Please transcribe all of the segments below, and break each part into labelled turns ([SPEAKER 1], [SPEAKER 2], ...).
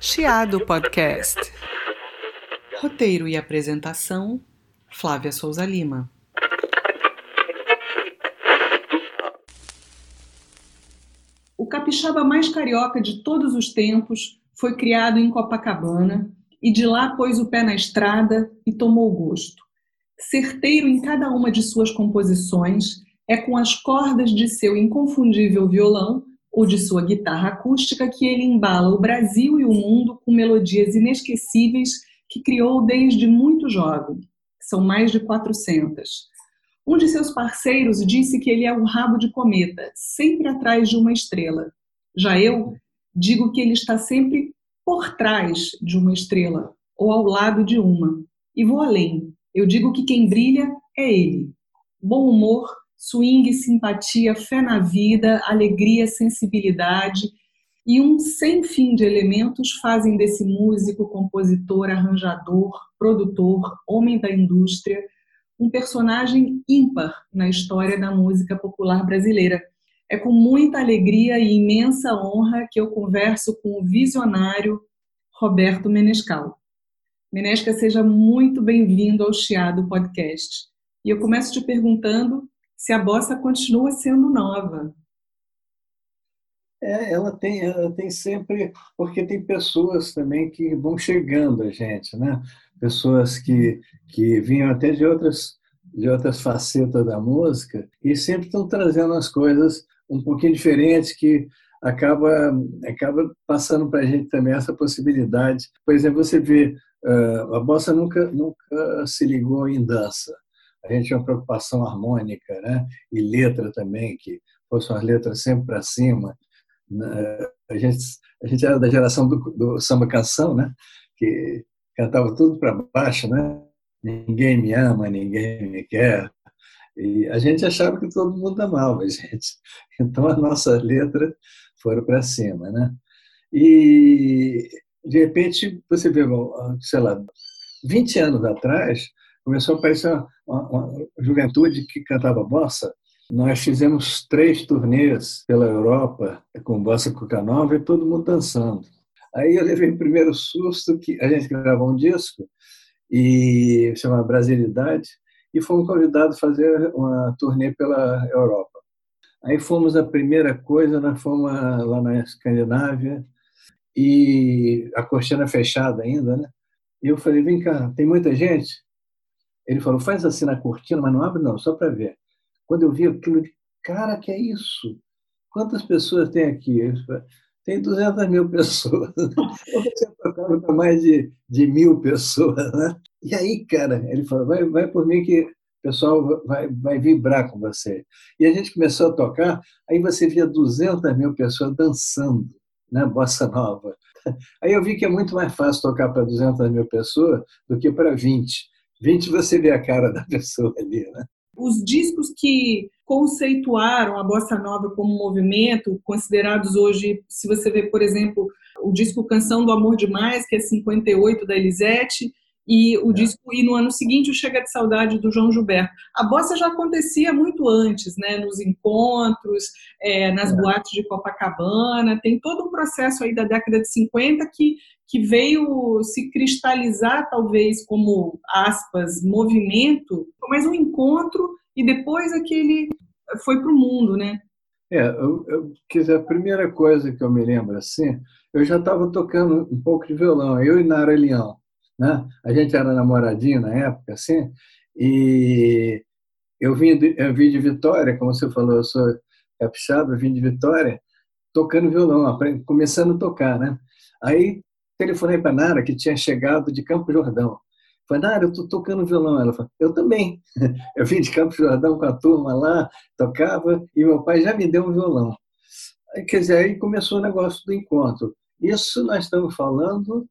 [SPEAKER 1] Chiado Podcast. Roteiro e apresentação: Flávia Souza Lima.
[SPEAKER 2] O capixaba mais carioca de todos os tempos foi criado em Copacabana e de lá pôs o pé na estrada e tomou gosto. Certeiro em cada uma de suas composições, é com as cordas de seu inconfundível violão ou de sua guitarra acústica que ele embala o Brasil e o mundo com melodias inesquecíveis que criou desde muito jovem. São mais de 400. Um de seus parceiros disse que ele é um rabo de cometa, sempre atrás de uma estrela. Já eu digo que ele está sempre por trás de uma estrela ou ao lado de uma. E vou além. Eu digo que quem brilha é ele. Bom humor, swing, simpatia, fé na vida, alegria, sensibilidade e um sem fim de elementos fazem desse músico, compositor, arranjador, produtor, homem da indústria, um personagem ímpar na história da música popular brasileira. É com muita alegria e imensa honra que eu converso com o visionário Roberto Menescal. Menesca, seja muito bem-vindo ao Chiado Podcast. E eu começo te perguntando se a bossa continua sendo nova.
[SPEAKER 3] É, ela tem, ela tem sempre, porque tem pessoas também que vão chegando a gente, né? Pessoas que, que vinham até de outras, de outras facetas da música e sempre estão trazendo as coisas um pouquinho diferentes que acaba, acaba passando para a gente também essa possibilidade. Por exemplo, você vê, a bossa nunca, nunca se ligou em dança a gente tinha uma preocupação harmônica, né? E letra também, que fossem as letras sempre para cima. Né? A gente, a gente era da geração do, do samba canção, né? Que cantava tudo para baixo, né? Ninguém me ama, ninguém me quer. E a gente achava que todo mundo amava a gente. Então, as nossas letras foram para cima, né? E, de repente, você vê, sei lá, 20 anos atrás, começou a aparecer uma, uma, juventude que cantava bossa. Nós fizemos três turnês pela Europa com bossa cuca nova e todo mundo dançando. Aí eu levei o primeiro susto que a gente gravou um disco e chama Brasilidade e fomos convidados a fazer uma turnê pela Europa. Aí fomos a primeira coisa, nós fomos lá na Escandinávia e a cortina fechada ainda, né? E eu falei, vem cá, tem muita gente? Ele falou, faz assim na cortina, mas não abre não, só para ver. Quando eu vi aquilo, de cara, que é isso? Quantas pessoas tem aqui? Tem 200 mil pessoas. Você tocava para mais de, de mil pessoas, né? E aí, cara, ele falou, vai, vai por mim que o pessoal vai, vai vibrar com você. E a gente começou a tocar, aí você via 200 mil pessoas dançando, né? Bossa Nova. Aí eu vi que é muito mais fácil tocar para 200 mil pessoas do que para 20. 20 você vê a cara da pessoa ali, né?
[SPEAKER 2] Os discos que conceituaram a bossa nova como movimento, considerados hoje, se você vê, por exemplo, o disco Canção do Amor Demais, que é 58 da Elisete, e o é. disco e no ano seguinte o Chega de Saudade do João Gilberto. A bossa já acontecia muito antes, né, nos encontros, é, nas é. boates de Copacabana, tem todo um processo aí da década de 50 que, que veio se cristalizar talvez como aspas movimento, mas um encontro e depois aquele foi para o mundo, né?
[SPEAKER 3] É, eu, eu quiser a primeira coisa que eu me lembro assim, eu já estava tocando um pouco de violão, eu e Nara Leão né? A gente era namoradinho na época, assim, e eu vim, de, eu vim de Vitória, como você falou, eu sou capixaba, eu vim de Vitória, tocando violão, começando a tocar, né? Aí telefonei para Nara, que tinha chegado de Campo Jordão. Falei, Nara, eu estou tocando violão. Ela falou, eu também. Eu vim de Campo Jordão com a turma lá, tocava, e meu pai já me deu um violão. Aí, quer dizer, aí começou o negócio do encontro. Isso nós estamos falando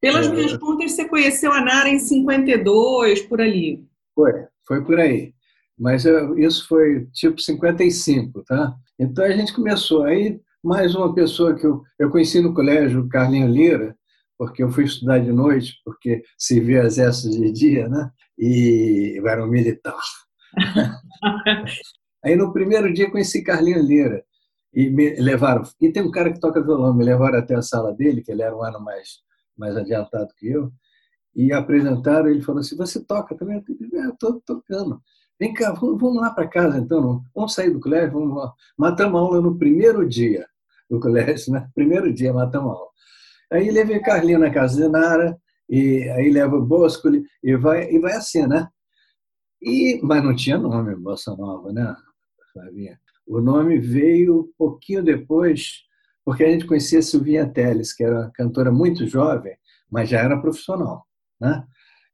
[SPEAKER 2] pelas é... minhas contas, você conheceu a Nara em 52, por ali.
[SPEAKER 3] Foi, foi por aí. Mas isso foi tipo 55, tá? Então a gente começou. Aí, mais uma pessoa que eu, eu conheci no colégio, Carlinho Lira, porque eu fui estudar de noite, porque servi exército de dia, né? E eu era um militar. aí no primeiro dia conheci Carlinho Lira. E me levaram. E tem um cara que toca violão, me levaram até a sala dele, que ele era um ano mais, mais adiantado que eu, e apresentaram. Ele falou assim: Você toca também? Eu estou tocando. Vem cá, vamos, lá para casa então. Vamos sair do colégio, vamos lá. Matamos aula no primeiro dia do colégio, né? Primeiro dia matamos aula. Aí levei Carlinho na casa de Nara, e aí leva o Bosco e vai, e vai assim, né? E, mas não tinha nome Bossa Nova, né, Flavinha? O nome veio um pouquinho depois, porque a gente conhecia Silvinha Teles, que era cantora muito jovem, mas já era profissional, né?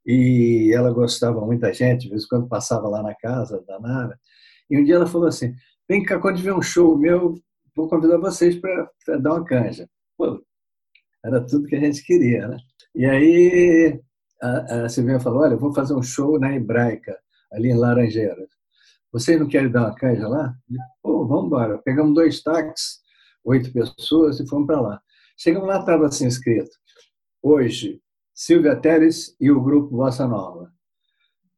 [SPEAKER 3] E ela gostava muito da gente, de vez em quando passava lá na casa da Nara. E um dia ela falou assim: Vem cá, quando tiver um show meu, vou convidar vocês para dar uma canja. Pô, era tudo que a gente queria, né? E aí a, a Silvinha falou: Olha, vou fazer um show na Hebraica, ali em Laranjeiras. Vocês não querem dar uma canja lá? Pô, vamos embora. Pegamos dois táxis, oito pessoas e fomos para lá. Chegamos lá, estava assim escrito: Hoje, Silvia Teres e o grupo Bossa Nova.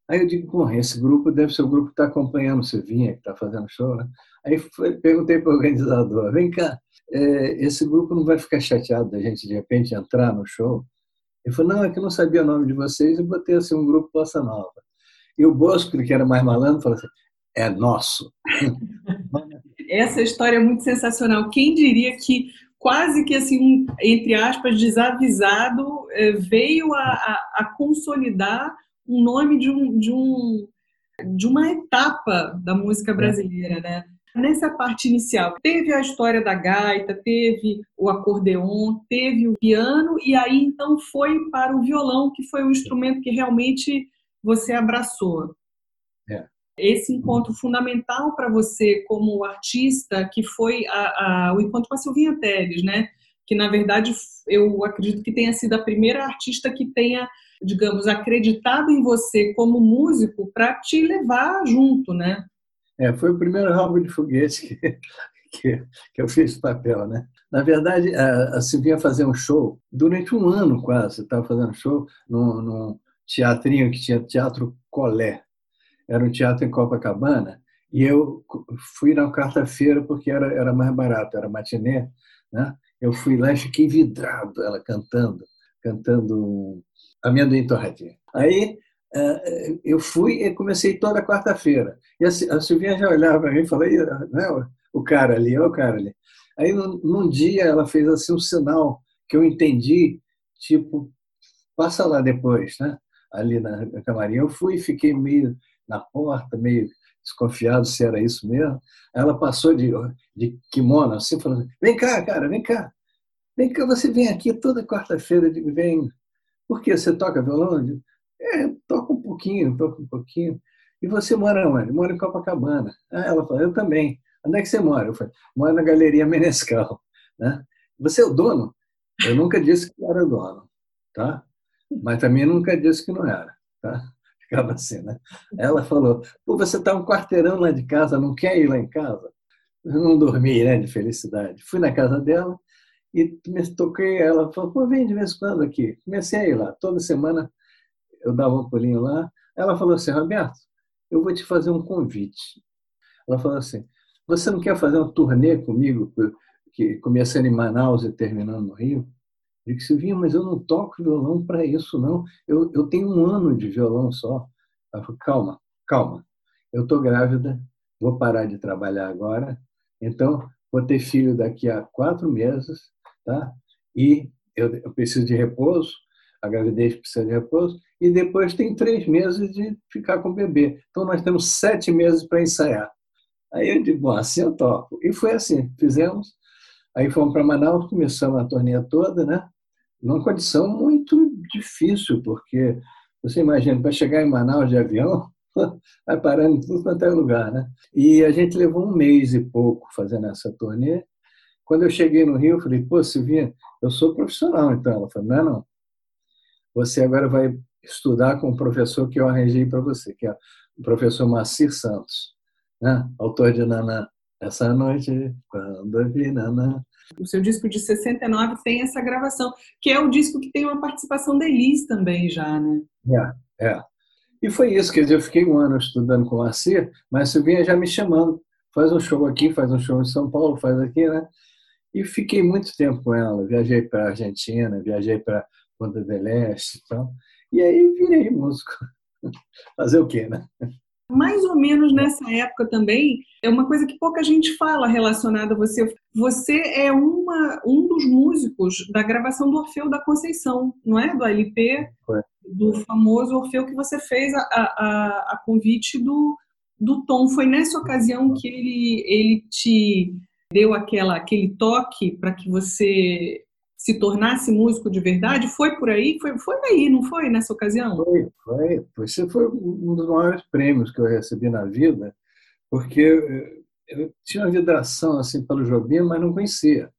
[SPEAKER 3] Aí eu digo, porra, esse grupo deve ser o grupo que está acompanhando o Silvinha, que está fazendo show, né? Aí foi, perguntei para o organizador, vem cá, é, esse grupo não vai ficar chateado da gente de repente entrar no show? Ele falou, não, é que eu não sabia o nome de vocês e botei assim um grupo Bossa Nova. E o Bosco, que era mais malandro, falou assim, é nosso.
[SPEAKER 2] Essa história é muito sensacional. Quem diria que quase que assim, um, entre aspas, desavisado, é, veio a, a, a consolidar um nome de, um, de, um, de uma etapa da música brasileira, né? Nessa parte inicial, teve a história da gaita, teve o acordeon, teve o piano, e aí então foi para o violão, que foi o instrumento que realmente você abraçou. Esse encontro fundamental para você como artista, que foi a, a, o encontro com a Silvinha Teles, né? Que na verdade eu acredito que tenha sido a primeira artista que tenha, digamos, acreditado em você como músico para te levar junto, né?
[SPEAKER 3] É, foi o primeiro rabo de foguete que, que, que eu fiz papel, né? Na verdade, a, a Silvinha fazia um show durante um ano quase, estava fazendo show num, num teatrinho que tinha Teatro Colé. Era um teatro em Copacabana e eu fui na quarta-feira porque era, era mais barato, era matinê, né? Eu fui lá e fiquei vidrado, ela cantando, cantando Amendoim Torradinho. Aí é, eu fui e comecei toda quarta-feira. E a Silvinha já olhava para mim e falou, né, o cara ali, o cara ali. Aí, num dia, ela fez assim um sinal que eu entendi, tipo, passa lá depois, né? ali na camarim. Eu fui e fiquei meio na porta, meio desconfiado se era isso mesmo. Ela passou de, de kimono assim, falando: Vem cá, cara, vem cá. Vem cá, você vem aqui toda quarta-feira. Eu digo: Vem. Por quê? Você toca violão? Eu digo, é, toca um pouquinho, toca um pouquinho. E você mora onde? Mora em Copacabana. Ah, ela falou: Eu também. Onde é que você mora? Eu falei: Moro na Galeria Menescal. Né? Você é o dono? Eu nunca disse que era dono. Tá? mas também nunca disse que não era. Tá? Ficava assim, né? Ela falou: Pô, você está um quarteirão lá de casa, não quer ir lá em casa? Eu não dormi, né, de felicidade. Fui na casa dela e toquei. Ela falou: Pô, vem de vez em quando aqui. Comecei a ir lá. Toda semana eu dava um pulinho lá. Ela falou assim: Roberto, eu vou te fazer um convite. Ela falou assim: Você não quer fazer um turnê comigo, que começando em Manaus e terminando no Rio? Eu disse, Silvinha, mas eu não toco violão para isso, não. Eu, eu tenho um ano de violão só. Ela falou, calma, calma. Eu estou grávida, vou parar de trabalhar agora, então vou ter filho daqui a quatro meses, tá? E eu, eu preciso de repouso, a gravidez precisa de repouso, e depois tem três meses de ficar com o bebê. Então nós temos sete meses para ensaiar. Aí eu digo, bom, assim eu toco. E foi assim, fizemos. Aí fomos para Manaus, começamos a turnê toda, né? Numa condição muito difícil, porque você imagina, para chegar em Manaus de avião, vai parando em tudo quanto é lugar, né? E a gente levou um mês e pouco fazendo essa turnê. Quando eu cheguei no Rio, eu falei, pô, Silvinha, eu sou profissional, então. Ela falou, não, não. Você agora vai estudar com o professor que eu arranjei para você, que é o professor Macir Santos, né? autor de Naná. Essa noite, quando eu vi Naná,
[SPEAKER 2] o seu disco de 69 tem essa gravação, que é o disco que tem uma participação da Elis também já, né?
[SPEAKER 3] É, é. E foi isso, quer dizer, eu fiquei um ano estudando com o Arcia, mas Silvinha já me chamando, faz um show aqui, faz um show em São Paulo, faz aqui, né? E fiquei muito tempo com ela. Viajei para a Argentina, viajei para Ponta del Este e tal. E aí virei músico. Fazer o quê, né?
[SPEAKER 2] Mais ou menos nessa época também, é uma coisa que pouca gente fala relacionada a você. Você é uma, um dos músicos da gravação do Orfeu da Conceição, não é? Do LP, Foi. do famoso Orfeu que você fez a, a, a convite do, do Tom. Foi nessa ocasião que ele, ele te deu aquela, aquele toque para que você se tornasse músico de verdade? Foi por aí? Foi, foi aí, não foi nessa ocasião?
[SPEAKER 3] Foi, foi. Esse foi um dos maiores prêmios que eu recebi na vida, porque eu tinha uma vibração assim pelo Jobim, mas não conhecia.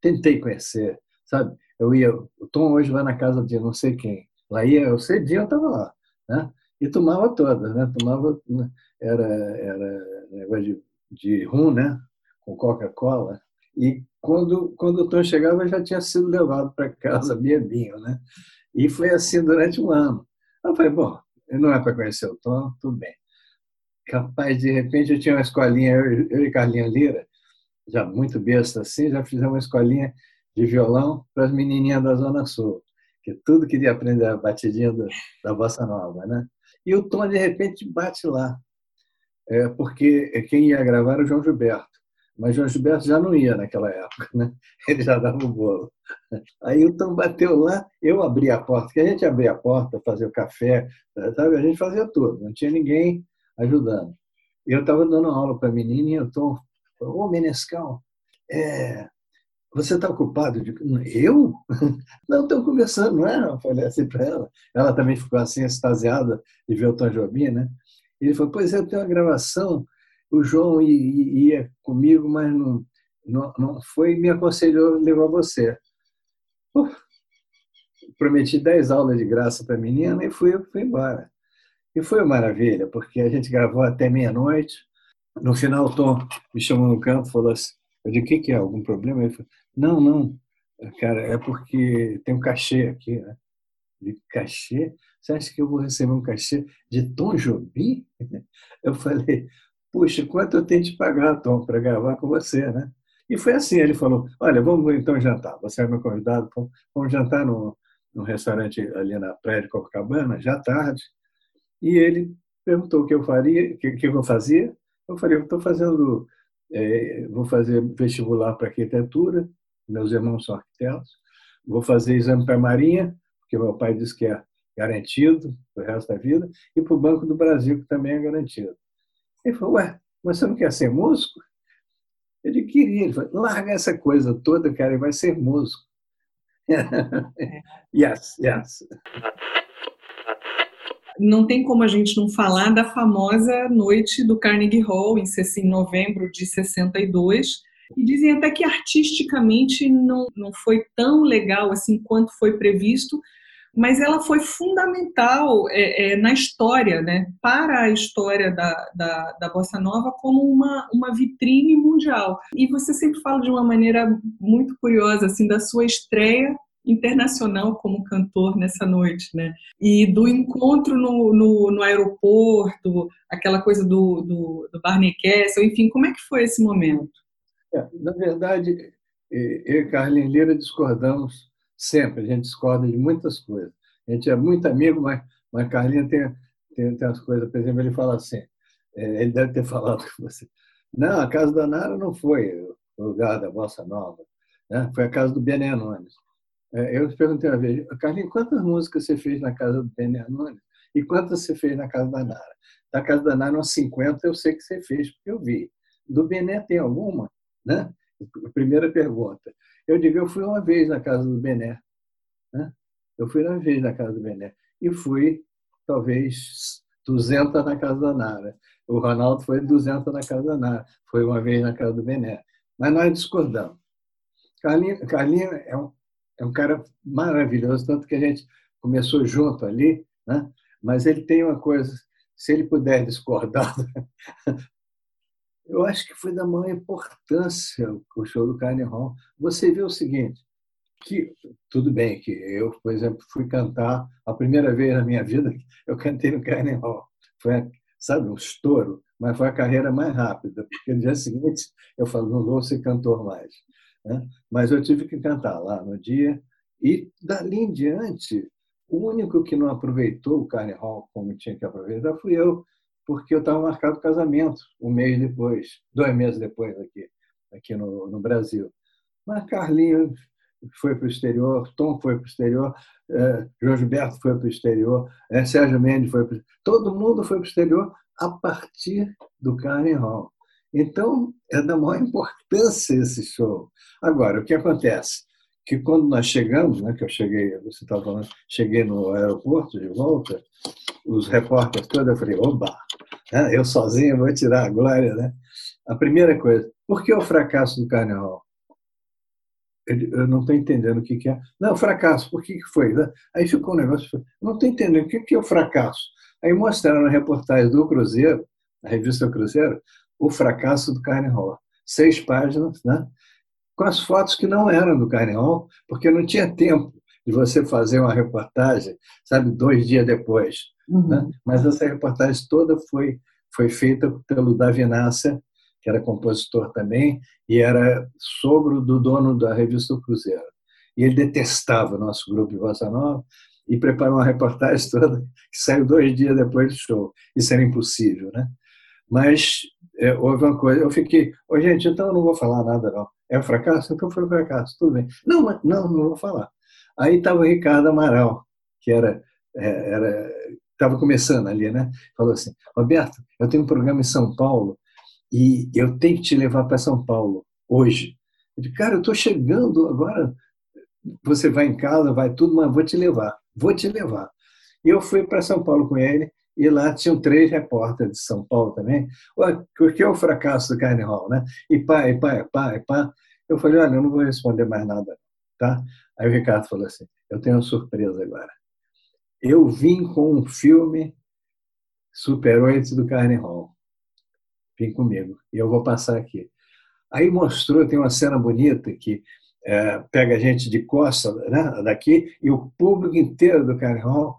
[SPEAKER 3] Tentei conhecer, sabe? Eu ia, o Tom hoje vai na casa de não sei quem. Lá ia, eu cedinho, eu estava lá, né? E tomava todas, né? Tomava, né? era, era negócio de, de rum, né? Com Coca-Cola. E quando, quando o Tom chegava, já tinha sido levado para casa bebinho, né? E foi assim durante um ano. Eu falei, bom, não é para conhecer o Tom, tudo bem. Capaz, de repente, eu tinha uma escolinha, eu, eu e Carlinha Lira, já muito besta assim, já fizemos uma escolinha de violão para as menininhas da Zona Sul, que tudo queria aprender a batidinha do, da bossa nova, né? E o Tom, de repente, bate lá, é, porque quem ia gravar era o João Gilberto. Mas João Gilberto já não ia naquela época, né? ele já dava o bolo. Aí o Tom bateu lá, eu abri a porta, que a gente abria a porta, fazia o café, sabe? a gente fazia tudo, não tinha ninguém ajudando. Eu estava dando aula para a menina e o Tom falou, ô Menescal, é, você está ocupado? Eu? Não, estou conversando, não é? Eu falei assim para ela. Ela também ficou assim, extasiada de ver o Tom Jobim, né? Ele falou, pois é, eu tenho uma gravação o João ia comigo, mas não, não, não foi e me aconselhou a levar você. prometi 10 aulas de graça para a menina e fui, fui embora. E foi uma maravilha, porque a gente gravou até meia-noite. No final, o Tom me chamou no canto e falou assim: Eu disse, o que, que é? Algum problema? Ele falou: Não, não, cara, é porque tem um cachê aqui. Né? De cachê? Você acha que eu vou receber um cachê de Tom Jobim? Eu falei: puxa, quanto eu tenho de pagar, Tom, para gravar com você, né? E foi assim, ele falou, olha, vamos então jantar, você é meu convidado, vamos jantar no, no restaurante ali na praia de Copacabana, já tarde, e ele perguntou o que eu faria, o que, que eu fazia, eu falei, estou fazendo, é, vou fazer vestibular para arquitetura, meus irmãos são arquitetos, vou fazer exame para a Marinha, porque meu pai disse que é garantido o resto da vida, e para o Banco do Brasil, que também é garantido. Ele falou, ué, você não quer ser músico? Ele queria, ele falou, larga essa coisa toda, cara, e vai ser músico. yes, yes.
[SPEAKER 2] Não tem como a gente não falar da famosa noite do Carnegie Hall, em, em novembro de 62, e dizem até que artisticamente não, não foi tão legal assim quanto foi previsto, mas ela foi fundamental é, é, na história, né, para a história da, da, da, Bossa Nova como uma, uma vitrine mundial. E você sempre fala de uma maneira muito curiosa, assim, da sua estreia internacional como cantor nessa noite, né? E do encontro no, no, no aeroporto, aquela coisa do, do, do Barney Castle, enfim, como é que foi esse momento?
[SPEAKER 3] É, na verdade, eu e Carlinhos Lira discordamos sempre, a gente discorda de muitas coisas. A gente é muito amigo, mas, mas Carlinhos tem, tem, tem as coisas, por exemplo, ele fala assim, é, ele deve ter falado com você, não, a casa da Nara não foi o lugar da Bossa Nova, né? foi a casa do Bené Nunes. É, eu perguntei uma vez, Carlinhos, quantas músicas você fez na casa do Bené Nunes e quantas você fez na casa da Nara? Da casa da Nara, umas 50 eu sei que você fez, porque eu vi. Do Bené tem alguma? Né? Primeira pergunta. Eu digo, eu fui uma vez na casa do Bené. Né? Eu fui uma vez na casa do Bené. E fui, talvez, 200 na casa da Nara. O Ronaldo foi 200 na casa da Nara. Foi uma vez na casa do Bené. Mas nós discordamos. Carlinhos, Carlinho é, um, é um cara maravilhoso, tanto que a gente começou junto ali, né? mas ele tem uma coisa, se ele puder discordar Eu acho que foi da maior importância o show do Carne Hall. Você vê o seguinte, que tudo bem que eu, por exemplo, fui cantar a primeira vez na minha vida, eu cantei no Carne Hall. Foi sabe, um estouro, mas foi a carreira mais rápida, porque no dia seguinte eu falo, não vou ser cantor mais. Né? Mas eu tive que cantar lá no dia, e dali em diante, o único que não aproveitou o Carne Hall como tinha que aproveitar fui eu, porque eu estava marcado casamento um mês depois, dois meses depois aqui, aqui no, no Brasil. Mas Carlinhos foi para o exterior, Tom foi para o exterior, eh, João Gilberto foi para o exterior, eh, Sérgio Mendes foi para Todo mundo foi para o exterior a partir do Carnegie Hall. Então, é da maior importância esse show. Agora, o que acontece? Que quando nós chegamos, né, que eu cheguei, você estava falando, cheguei no aeroporto de volta, os repórteres todos, eu falei, oba, né, eu sozinho vou tirar a glória, né? A primeira coisa, por que o fracasso do Carnaval? eu não estou entendendo o que, que é. Não, fracasso, por que, que foi? Aí ficou um negócio, não estou entendendo o que, que é o fracasso. Aí mostraram na reportagem do Cruzeiro, na revista Cruzeiro, o fracasso do Carne Hall. Seis páginas, né? com as fotos que não eram do Carne Hall, porque não tinha tempo de você fazer uma reportagem, sabe, dois dias depois. Uhum. Né? Mas essa reportagem toda foi, foi feita pelo Davi Nasser, que era compositor também, e era sogro do dono da revista Cruzeiro. E ele detestava o nosso grupo de Bossa Nova e preparou uma reportagem toda que saiu dois dias depois do show. Isso era impossível, né? Mas é, houve uma coisa, eu fiquei, oh, gente, então eu não vou falar nada não. É um fracasso? Então foi um fracasso, tudo bem. Não, mas, não, não vou falar. Aí estava o Ricardo Amaral, que era é, estava começando ali, né? Falou assim: Roberto, eu tenho um programa em São Paulo e eu tenho que te levar para São Paulo hoje. Eu disse, cara, eu estou chegando agora. Você vai em casa, vai tudo, mas vou te levar, vou te levar. E eu fui para São Paulo com ele e lá tinham três repórteres de São Paulo também. O que é o fracasso do Carne Hall, né? E pá, e pá, e pá, e pá. Eu falei, olha, eu não vou responder mais nada, tá? Aí o Ricardo falou assim, eu tenho uma surpresa agora. Eu vim com um filme Super 8 do Carne Hall vem comigo, e eu vou passar aqui. Aí mostrou, tem uma cena bonita que é, pega a gente de costa né, daqui e o público inteiro do Carnaval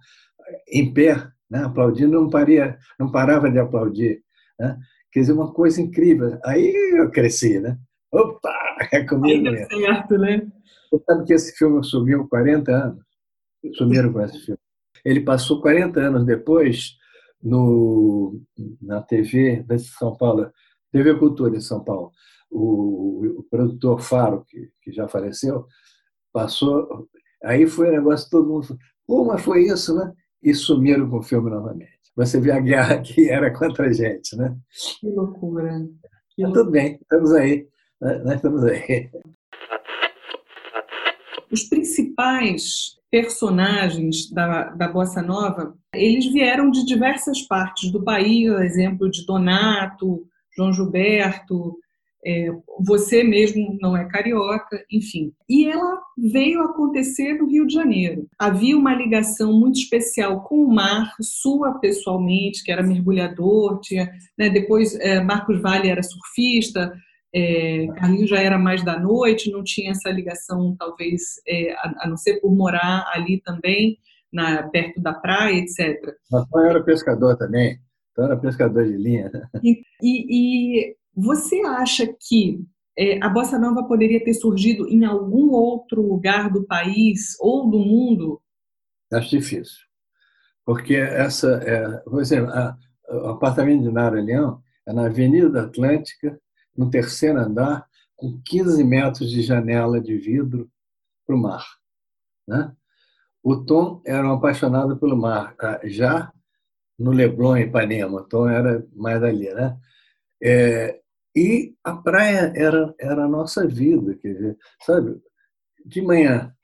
[SPEAKER 3] em pé, né, aplaudindo, não, paria, não parava de aplaudir. Né? Quer dizer, uma coisa incrível. Aí eu cresci, né? Opa, é comigo
[SPEAKER 2] mesmo. certo, né?
[SPEAKER 3] Você sabe que esse filme sumiu 40 anos? Sumiram com esse filme. Ele passou 40 anos depois no, na TV de São Paulo, TV Cultura de São Paulo, o, o produtor Faro, que, que, já faleceu, passou. Aí foi um negócio, todo mundo pô, mas foi isso, né? E sumiram com o filme novamente. Você vê a guerra que era contra a gente, né?
[SPEAKER 2] Que loucura. Que
[SPEAKER 3] loucura. Tudo bem, estamos aí. Né? Nós estamos aí.
[SPEAKER 2] Os principais personagens da, da Bossa Nova, eles vieram de diversas partes do país, exemplo de Donato, João Gilberto, é, você mesmo não é carioca, enfim. E ela veio acontecer no Rio de Janeiro. Havia uma ligação muito especial com o mar, sua pessoalmente, que era mergulhador, tinha, né, depois é, Marcos Vale era surfista, é, Carlinhos já era mais da noite, não tinha essa ligação, talvez, é, a, a, não ser por morar ali também, na, perto da praia, etc.
[SPEAKER 3] Mas eu era pescador também, eu era pescador de linha.
[SPEAKER 2] E, e, e você acha que é, a bossa nova poderia ter surgido em algum outro lugar do país ou do mundo?
[SPEAKER 3] Acho difícil, porque essa, é, por exemplo, a, o apartamento de Nara Leão é na Avenida Atlântica, no terceiro andar, com 15 metros de janela de vidro para o mar. Né? O Tom era um apaixonado pelo mar, tá? já no Leblon, Ipanema. O Tom era mais ali. Né? É, e a praia era, era a nossa vida. Quer dizer, sabe? De manhã,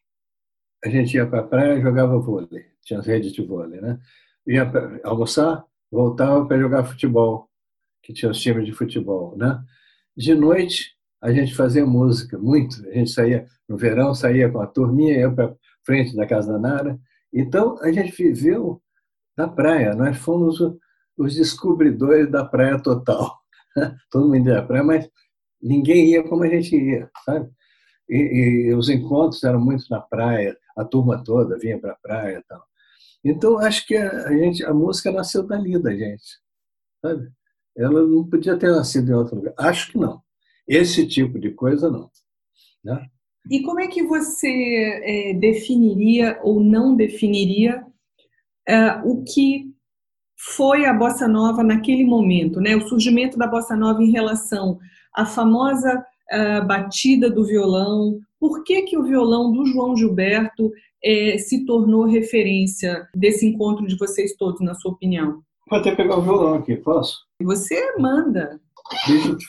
[SPEAKER 3] a gente ia para a praia e jogava vôlei. Tinha rede de vôlei. Né? Ia almoçar, voltava para jogar futebol, que tinha os times de futebol. Né? De noite, a gente fazia música, muito. A gente saía, no verão, saía com a turminha, ia para frente da casa da Nara. Então, a gente viveu na praia. Nós fomos os descobridores da praia total. Todo mundo ia à praia, mas ninguém ia como a gente ia, sabe? E, e os encontros eram muito na praia, a turma toda vinha para a praia e tal. Então, acho que a, gente, a música nasceu dali da gente. sabe? Ela não podia ter nascido em outro lugar. Acho que não. Esse tipo de coisa, não. Né?
[SPEAKER 2] E como é que você é, definiria ou não definiria é, o que foi a bossa nova naquele momento, né? O surgimento da bossa nova em relação à famosa uh, batida do violão. Por que que o violão do João Gilberto é, se tornou referência desse encontro de vocês todos, na sua opinião?
[SPEAKER 3] Vou até pegar o violão aqui, posso?
[SPEAKER 2] Você manda.
[SPEAKER 3] Deixa eu te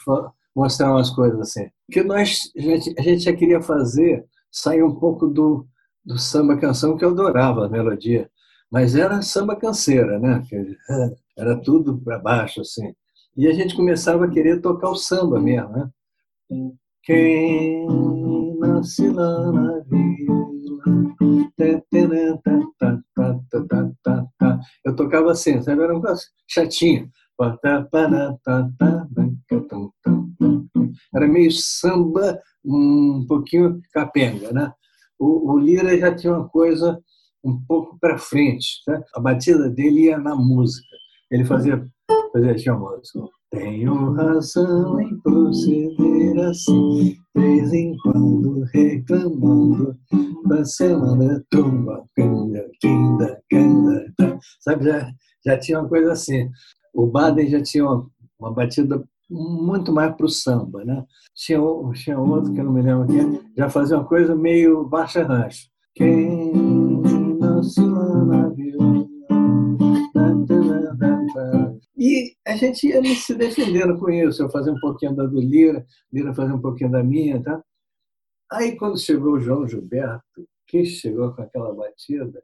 [SPEAKER 3] mostrar umas coisas assim. Que nós, a gente, a gente já queria fazer, sair um pouco do, do samba canção, que eu adorava a melodia. Mas era samba canseira, né? Era tudo para baixo, assim. E a gente começava a querer tocar o samba mesmo, né? Quem nasce lá na vila. Eu tocava assim, sabe? Era um chatinho. Era meio samba, um pouquinho capenga, né? O, o Lira já tinha uma coisa um pouco para frente. Tá? A batida dele ia na música. Ele fazia, fazia tinha música. Tenho razão em proceder assim, vez em quando reclamando semana tumba, canda, quinda, canda, tá? sabe? Já, já tinha uma coisa assim. O Baden já tinha uma, uma batida muito mais para o samba, né? Tinha, tinha outro que eu não me lembro quem, já fazia uma coisa meio baixa rancho. Quem e a gente ia se defendendo com isso. Eu fazia um pouquinho da do Lira, Lira fazia um pouquinho da minha, tá? Aí, quando chegou o João Gilberto, que chegou com aquela batida,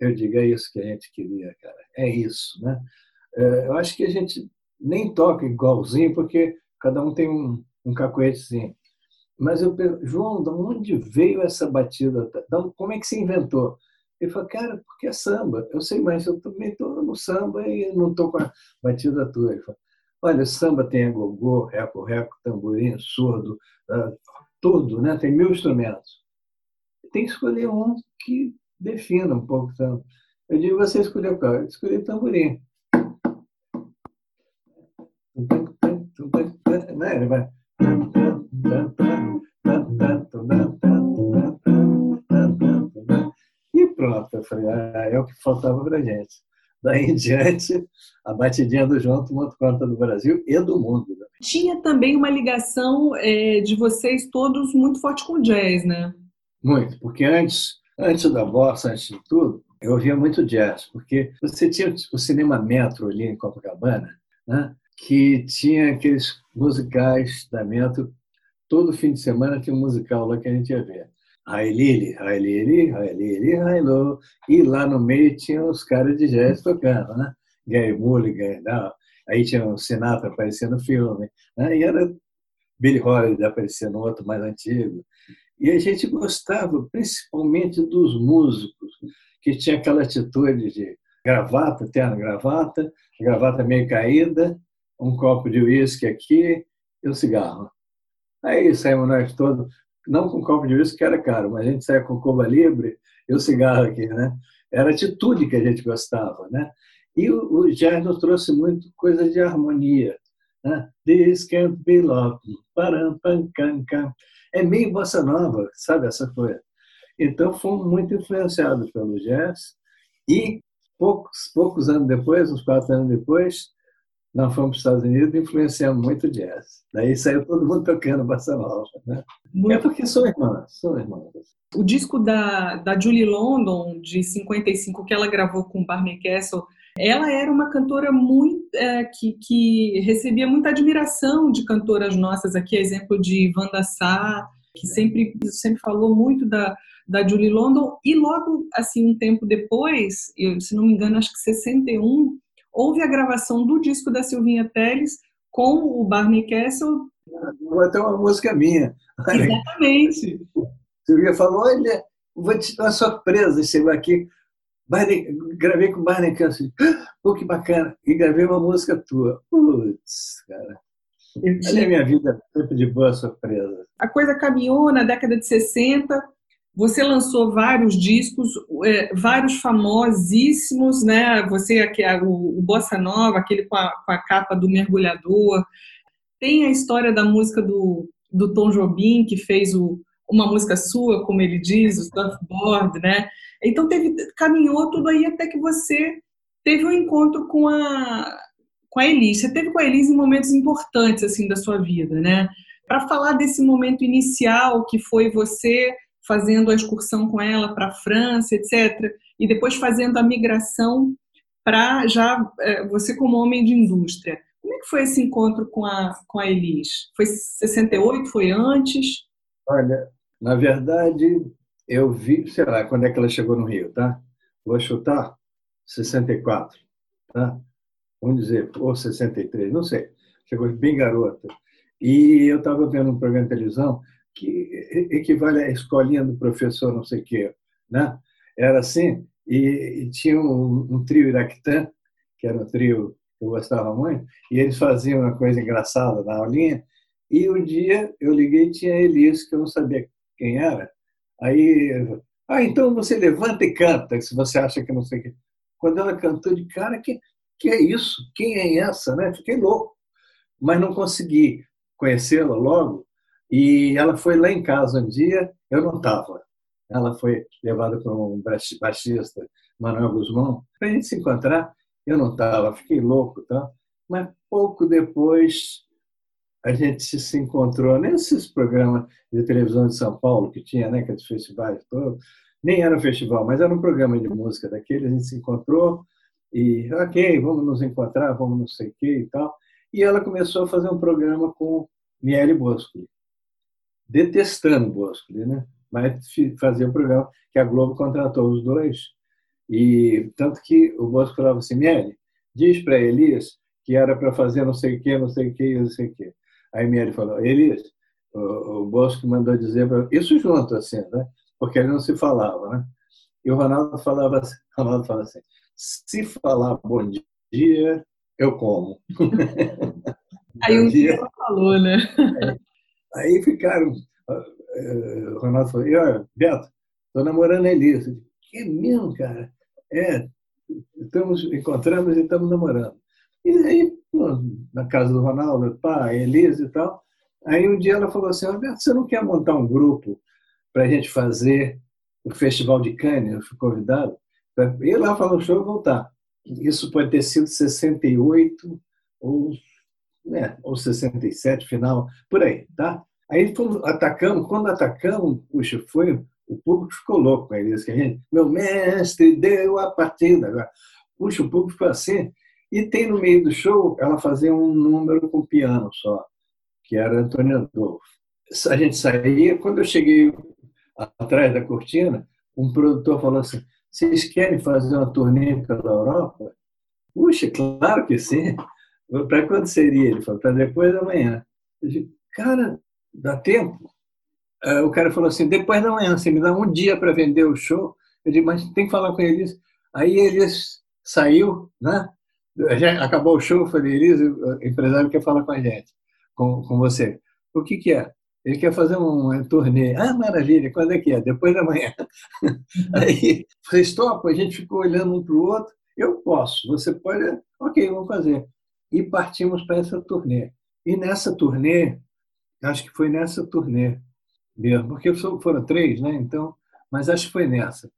[SPEAKER 3] eu digo, é isso que a gente queria, cara. É isso, né? É, eu acho que a gente nem toca igualzinho, porque cada um tem um, um cacoetezinho. Mas eu pergunto, João, de onde veio essa batida? Como é que se inventou? Ele falou, cara, porque é samba. Eu sei, mas eu também estou no samba e não estou com a batida tua. Ele falou, olha, samba tem agogô, reco-reco, tamborim, surdo, uh, tudo, né? tem mil instrumentos. Tem que escolher um que defina um pouco. Então. Eu digo, você escolheu qual? Eu escolhi tamborim. Né? Vai... pronto. Eu falei, ah, é o que faltava para gente. Daí em diante, a batidinha do João tomou conta do Brasil e do mundo. Também.
[SPEAKER 2] Tinha também uma ligação é, de vocês todos muito forte com o jazz, né?
[SPEAKER 3] Muito, porque antes, antes da bossa, antes de tudo, eu ouvia muito jazz, porque você tinha o cinema Metro ali em Copacabana, né? Que tinha aqueles musicais da Metro. Todo fim de semana tinha um musical lá que a gente ia ver. Railili, Railili, Railili, Railô. E lá no meio tinha os caras de jazz tocando, né? Gary Mulligan, não. aí tinha o Sinatra aparecendo no filme, né? e era Billy Holiday aparecendo outro mais antigo. E a gente gostava principalmente dos músicos, que tinha aquela atitude de gravata, terno gravata, gravata meio caída, um copo de uísque aqui e um cigarro. Aí saímos nós todos não com copo de uísque, que era caro, mas a gente saia com Cuba Libre e o cigarro aqui, né? Era a atitude que a gente gostava, né? E o, o jazz nos trouxe muito coisa de harmonia, né? This can't be love, param, pam. É meio bossa nova, sabe essa coisa? Então fomos muito influenciados pelo jazz e poucos poucos anos depois, uns quatro anos depois, nós fomos para os Estados Unidos e influenciamos muito jazz. Daí saiu todo mundo tocando bossa nova. Né? Muito... É porque são irmãs, são irmãs.
[SPEAKER 2] O disco da, da Julie London, de 55, que ela gravou com Barney Castle, ela era uma cantora muito é, que, que recebia muita admiração de cantoras nossas aqui, exemplo de Wanda Sá, que sempre, sempre falou muito da, da Julie London, e logo, assim, um tempo depois, eu, se não me engano, acho que 61, houve a gravação do disco da Silvinha Teles com o Barney Castle.
[SPEAKER 3] Vai ter uma música minha.
[SPEAKER 2] Exatamente.
[SPEAKER 3] Silvinha falou: olha, vou te dar uma surpresa. Chegou aqui, Barney, gravei com o Barney Castle. Pô, que bacana. E gravei uma música tua. Putz, cara. Eu tinha... minha vida sempre de boa surpresa.
[SPEAKER 2] A coisa caminhou na década de 60, Você lançou vários discos, é, vários famosíssimos, né? Você aqui, o, o Bossa Nova, aquele com a, com a capa do mergulhador. Tem a história da música do, do Tom Jobim, que fez o, uma música sua, como ele diz, o Surfboard, né? Então teve, caminhou tudo aí até que você teve um encontro com a com a Elise. Você teve com a Elise em momentos importantes assim da sua vida, né? Para falar desse momento inicial que foi você fazendo a excursão com ela para a França, etc. E depois fazendo a migração para já é, você como homem de indústria. Como é que foi esse encontro com a, com a Elis? Foi 68? Foi antes?
[SPEAKER 3] Olha, na verdade, eu vi, sei lá, quando é que ela chegou no Rio, tá? Vou chutar 64, tá? Vamos dizer, ou 63, não sei. Chegou bem garota. E eu estava vendo um programa de televisão que equivale à escolinha do professor não sei o quê, né? Era assim, e, e tinha um, um, trio iraquitã, que era um trio que eu gostava muito, e eles faziam uma coisa engraçada na aulinha, e um dia eu liguei e tinha a Elis, que eu não sabia quem era, aí, ah, então você levanta e canta, se você acha que não sei o quê. Quando ela cantou de cara, que, que é isso? Quem é essa? Né? Fiquei louco, mas não consegui conhecê-la logo, e ela foi lá em casa um dia, eu não estava. Ela foi levada por um baixista, Manuel Guzmão, para a gente se encontrar. Eu não estava, fiquei louco. Tá? Mas pouco depois a gente se encontrou nesses programas de televisão de São Paulo que tinha, né, aqueles festivais todos. Nem era um festival, mas era um programa de música daquele. A gente se encontrou e, ok, vamos nos encontrar, vamos não sei o que e tal. E ela começou a fazer um programa com Miele Bosco detestando o Bosco, né? mas fazia o programa que a Globo contratou os dois. E tanto que o Bosco falava assim: Miele, diz para Elias que era para fazer não sei o que, não sei o que, não sei o que. Aí Miele falou: Elias, o, o Bosco mandou dizer para. Isso junto, assim, né? Porque ele não se falava, né? E o Ronaldo falava assim, Ronaldo falava assim: se falar bom dia, eu como.
[SPEAKER 2] Aí um dia falou, né?
[SPEAKER 3] Aí ficaram. Uh, o Ronaldo falou: olha, Beto, estou namorando a Elisa. Que mesmo, cara? É, estamos, encontramos e estamos namorando. E aí, na casa do Ronaldo, pá, Elisa e tal. Aí um dia ela falou assim: Beto, você não quer montar um grupo para a gente fazer o Festival de Cannes? Eu fui convidado para ir lá falar no show e voltar. Isso pode ter sido 68 ou né, ou 67, final, por aí, tá? Aí atacamos, quando atacamos, puxa, foi, o público ficou louco com eles, que a gente, meu mestre deu a partida, agora. Puxa, o público ficou assim, e tem no meio do show, ela fazia um número com piano só, que era Antônio Adolfo. A gente saía, quando eu cheguei atrás da cortina, um produtor falou assim, vocês querem fazer uma turnê pela Europa? Puxa, claro que sim. Para quando seria? Ele falou, para depois da manhã. Eu disse, cara, dá tempo? O cara falou assim, depois da manhã, você me dá um dia para vender o show. Eu disse, mas tem que falar com eles. Aí eles saiu, né? Já acabou o show, eu falei, Elis, o empresário quer falar com a gente, com, com você. O que, que é? Ele quer fazer um, um turnê. Ah, maravilha, quando é que é? Depois da manhã. Aí, vocês topam? A gente ficou olhando um para o outro. Eu posso, você pode. Ok, vamos fazer e partimos para essa turnê. E nessa turnê, acho que foi nessa turnê mesmo, porque foram três, né? Então, mas acho que foi nessa.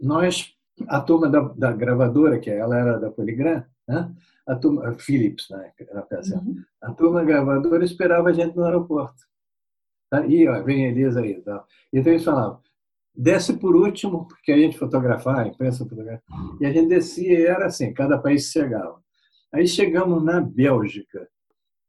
[SPEAKER 3] Nós, a turma da, da gravadora, que ela era da Poligram, né? a turma, a Philips, né? na ocasião, uhum. a turma gravadora esperava a gente no aeroporto. Tá? E ó, vem a Elisa aí. Tá? Então eles falavam, desce por último, porque a gente fotografava, a imprensa fotografava, e a gente descia e era assim, cada país chegava. Aí chegamos na Bélgica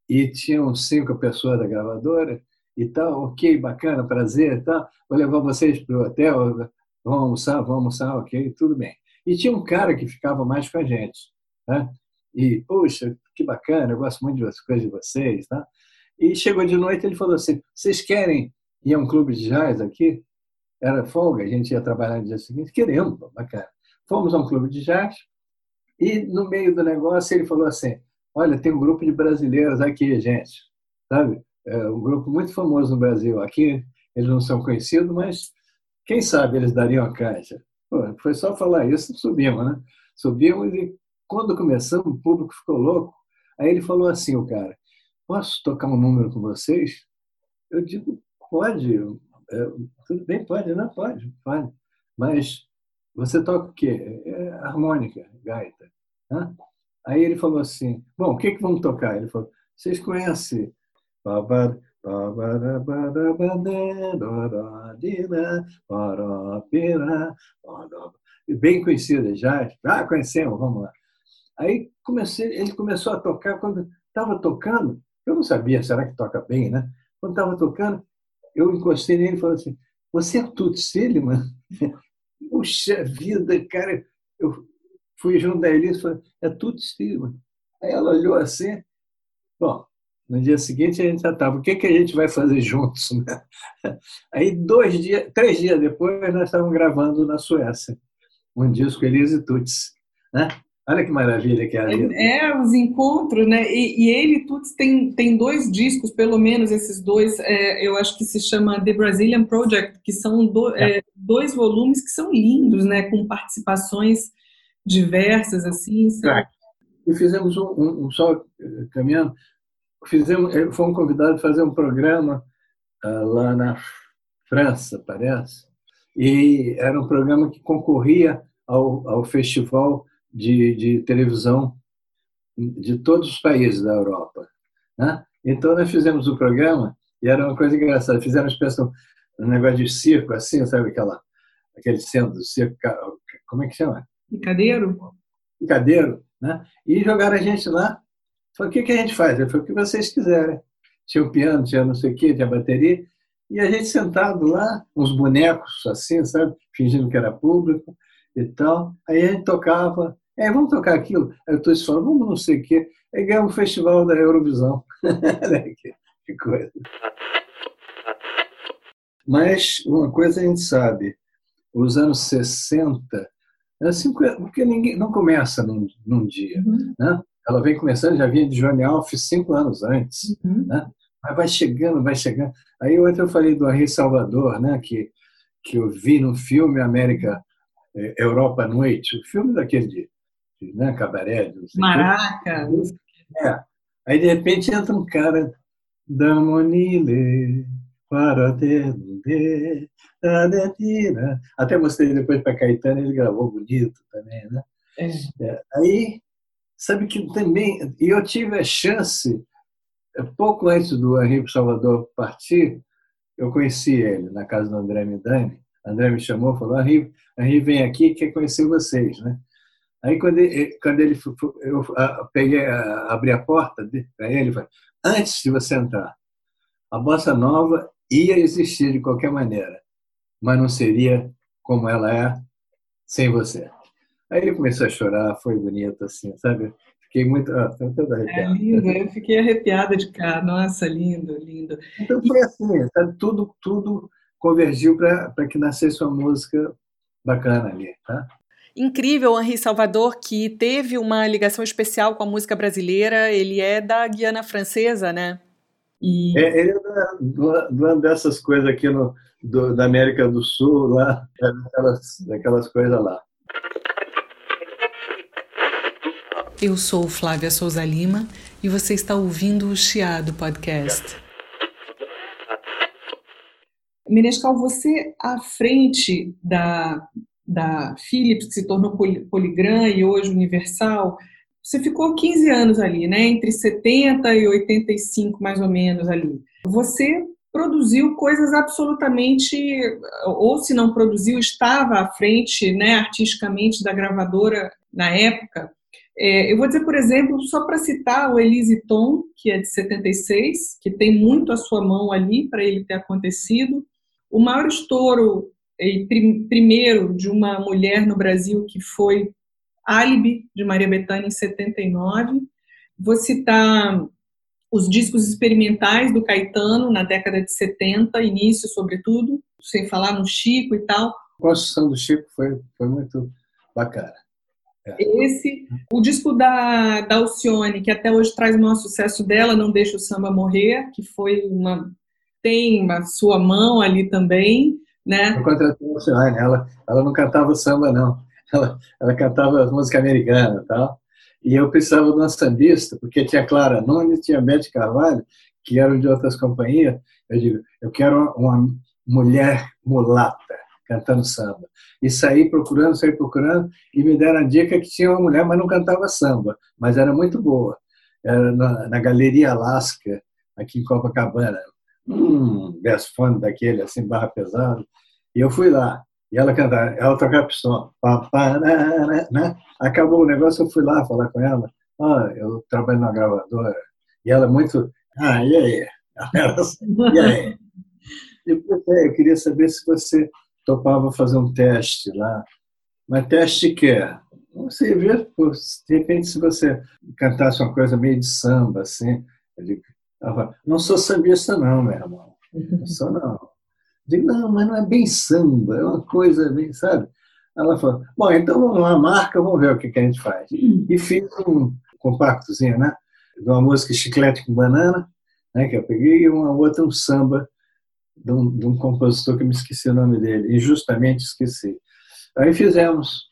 [SPEAKER 3] e tinham cinco pessoas da gravadora e tal, ok, bacana, prazer, tá? vou levar vocês para o hotel, vamos almoçar, vamos almoçar, ok, tudo bem. E tinha um cara que ficava mais com a gente, né? E, poxa, que bacana, eu gosto muito das coisas de vocês, tá? E chegou de noite ele falou assim, vocês querem ir a um clube de jazz aqui? Era folga, a gente ia trabalhar no dia seguinte, queremos, bacana. Fomos a um clube de jazz, e no meio do negócio ele falou assim: Olha, tem um grupo de brasileiros aqui, gente, sabe? É um grupo muito famoso no Brasil. Aqui eles não são conhecidos, mas quem sabe eles dariam a caixa. Pô, foi só falar isso, subimos, né? Subimos e quando começamos, o público ficou louco. Aí ele falou assim, o cara, posso tocar um número com vocês? Eu digo, pode. É, tudo bem, pode, não pode, pode. Mas você toca o quê? É harmônica, gaita. Né? Aí ele falou assim, bom, o que, que vamos tocar? Ele falou, vocês conhecem bem conhecida já. Ah, conhecemos, vamos lá. Aí comecei, ele começou a tocar, quando estava tocando, eu não sabia, será que toca bem, né? Quando estava tocando, eu encostei nele e falei assim, você é Tuts Silliman? Puxa vida, cara, eu fui junto da Elise e falei, é Tuts Silliman. Aí ela olhou assim, bom, no dia seguinte a gente já estava, o que, que a gente vai fazer juntos? Né? Aí dois dias, três dias depois nós estávamos gravando na Suécia um disco Elise Tuts, né? Olha que maravilha que é a vida.
[SPEAKER 2] É, os encontros, né? E, e ele, Tuts, tem, tem dois discos, pelo menos esses dois, é, eu acho que se chama The Brazilian Project, que são do, é. É, dois volumes que são lindos, né? Com participações diversas, assim. Sabe?
[SPEAKER 3] E fizemos um, um, um só caminhando, fizemos, eh, fomos convidados a fazer um programa uh, lá na França, parece, e era um programa que concorria ao, ao festival de, de televisão de todos os países da Europa. Né? Então, nós fizemos o um programa e era uma coisa engraçada. Fizemos espécie um negócio de circo, assim, sabe aquela, aquele centro do circo, como é que chama?
[SPEAKER 2] Picadeiro.
[SPEAKER 3] Picadeiro, né? E jogaram a gente lá Falei, o que, que a gente faz? Ele falou, o que vocês quiserem. Tinha o piano, tinha não sei o quê, tinha a bateria. E a gente sentado lá, uns bonecos assim, sabe? Fingindo que era público e tal. Aí a gente tocava. É, vamos tocar aquilo. Aí eu estou falando, vamos não sei o quê. Aí ganhamos o festival da Eurovisão. que coisa. Mas uma coisa a gente sabe, os anos 60, assim, porque ninguém não começa num, num dia, uhum. né? ela vem começando, já vinha de Johnny Alf cinco anos antes, uhum. né? Mas vai chegando, vai chegando. Aí ontem eu falei do Henri Salvador, né? Que, que eu vi no filme América, Europa à Noite, o filme daquele de, de né? Cabaré.
[SPEAKER 2] Maraca.
[SPEAKER 3] É. Aí de repente entra um cara da Monile para ter até mostrei depois para Caetano, ele gravou bonito também, né? É. É. Aí Sabe que também, e eu tive a chance, é, pouco antes do Henrique Salvador partir, eu conheci ele na casa do André Midani. André me chamou, falou: Henrique, Henrique vem aqui, quer conhecer vocês, né? Aí quando ele, quando ele eu peguei, abri a porta para ele, falei: antes de você entrar, a bossa nova ia existir de qualquer maneira, mas não seria como ela é sem você. Aí ele começou a chorar, foi bonito, assim, sabe? Fiquei muito. Ah, toda
[SPEAKER 2] arrepiada. É lindo, eu fiquei arrepiada de cá. Nossa, lindo, lindo.
[SPEAKER 3] Então foi assim, sabe? Tudo, tudo convergiu para que nascesse uma música bacana ali, tá?
[SPEAKER 1] Incrível, Henri Salvador, que teve uma ligação especial com a música brasileira. Ele é da Guiana Francesa, né?
[SPEAKER 3] E... É, ele é uma dessas coisas aqui no, do, da América do Sul, lá, daquelas, daquelas coisas lá.
[SPEAKER 1] Eu sou Flávia Souza Lima e você está ouvindo o Chiado Podcast.
[SPEAKER 2] Menescal, você à frente da, da Philips, que se tornou Poligram e hoje Universal, você ficou 15 anos ali, né? Entre 70 e 85, mais ou menos ali. Você produziu coisas absolutamente, ou se não produziu, estava à frente, né, artisticamente da gravadora na época. É, eu vou dizer, por exemplo, só para citar o Elise Tom, que é de 76, que tem muito a sua mão ali para ele ter acontecido. O maior estouro, primeiro, de uma mulher no Brasil, que foi Alibi, de Maria Bethânia, em 79. Vou citar os discos experimentais do Caetano, na década de 70, início, sobretudo, sem falar no Chico e tal.
[SPEAKER 3] A construção do Chico foi, foi muito bacana.
[SPEAKER 2] Esse, o disco da, da Alcione, que até hoje traz o maior sucesso dela, Não Deixa o Samba Morrer, que foi uma. Tem a sua mão ali também. né?
[SPEAKER 3] Eu contratei ela, ela não cantava samba, não. Ela, ela cantava música americana tal. E eu precisava de uma sambista, porque tinha Clara Nunes, tinha Bete Carvalho, que eram de outras companhias. Eu digo, eu quero uma mulher mulata cantando samba. E saí procurando, saí procurando, e me deram a dica que tinha uma mulher, mas não cantava samba, mas era muito boa. Era na, na Galeria Alaska, aqui em Copacabana. Um gasfone daquele, assim, barra pesado. E eu fui lá. E ela cantava, ela tocava pistão. Né? Acabou o negócio, eu fui lá falar com ela. Ah, eu trabalho na gravadora. E ela muito, ah, e aí? Assim, e aí? Eu queria saber se você topava fazer um teste lá. Mas teste que é? Você vê, de repente, se você cantasse uma coisa meio de samba, assim, ele, não sou sambista não, meu irmão. Não sou não. Digo, não, mas não é bem samba, é uma coisa bem, sabe? Ela falou, bom, então vamos lá, marca, vamos ver o que, que a gente faz. E fiz um compactozinho, né? De uma música Chiclete com Banana, né, que eu peguei, e uma outra, um samba de um, de um compositor que eu me esqueci o nome dele, injustamente esqueci. Aí fizemos.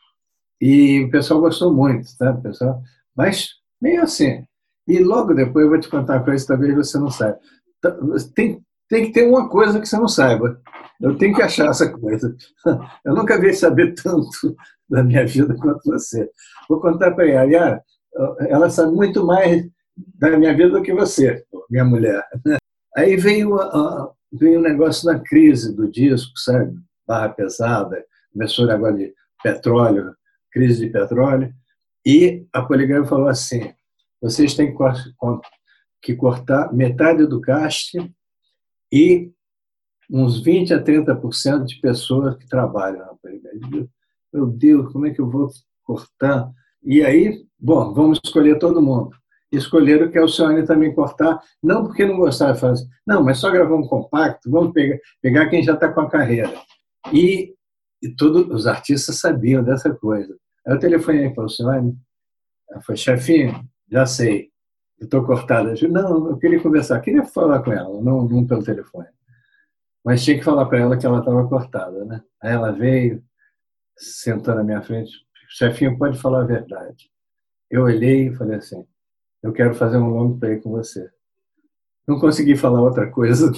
[SPEAKER 3] E o pessoal gostou muito, tá, pessoal? Mas meio assim. E logo depois eu vou te contar uma coisa que talvez você não saiba. Tá, tem, tem que ter uma coisa que você não saiba. Eu tenho que achar essa coisa. Eu nunca vi saber tanto da minha vida quanto você. Vou contar para ela. Yara, ela sabe muito mais da minha vida do que você, minha mulher. Aí veio, veio o negócio da crise do disco, sabe? Barra pesada, começou agora de petróleo, crise de petróleo, e a Poligrama falou assim: vocês têm que cortar metade do caste e uns 20 a 30% de pessoas que trabalham na Poligrama. Meu Deus, como é que eu vou cortar? E aí, bom, vamos escolher todo mundo escolheram que a Alcione também cortar, não porque não gostava fazer, não, mas só gravar um compacto, vamos pegar, pegar quem já está com a carreira. E, e todos os artistas sabiam dessa coisa. Aí eu telefonei para a Alcione, falou, chefinho, já sei, estou cortada. Não, eu queria conversar, queria falar com ela, não, não pelo telefone. Mas tinha que falar para ela que ela estava cortada, né? Aí ela veio, sentou na minha frente, chefinho, pode falar a verdade. Eu olhei e falei assim, eu quero fazer um long play com você. Não consegui falar outra coisa.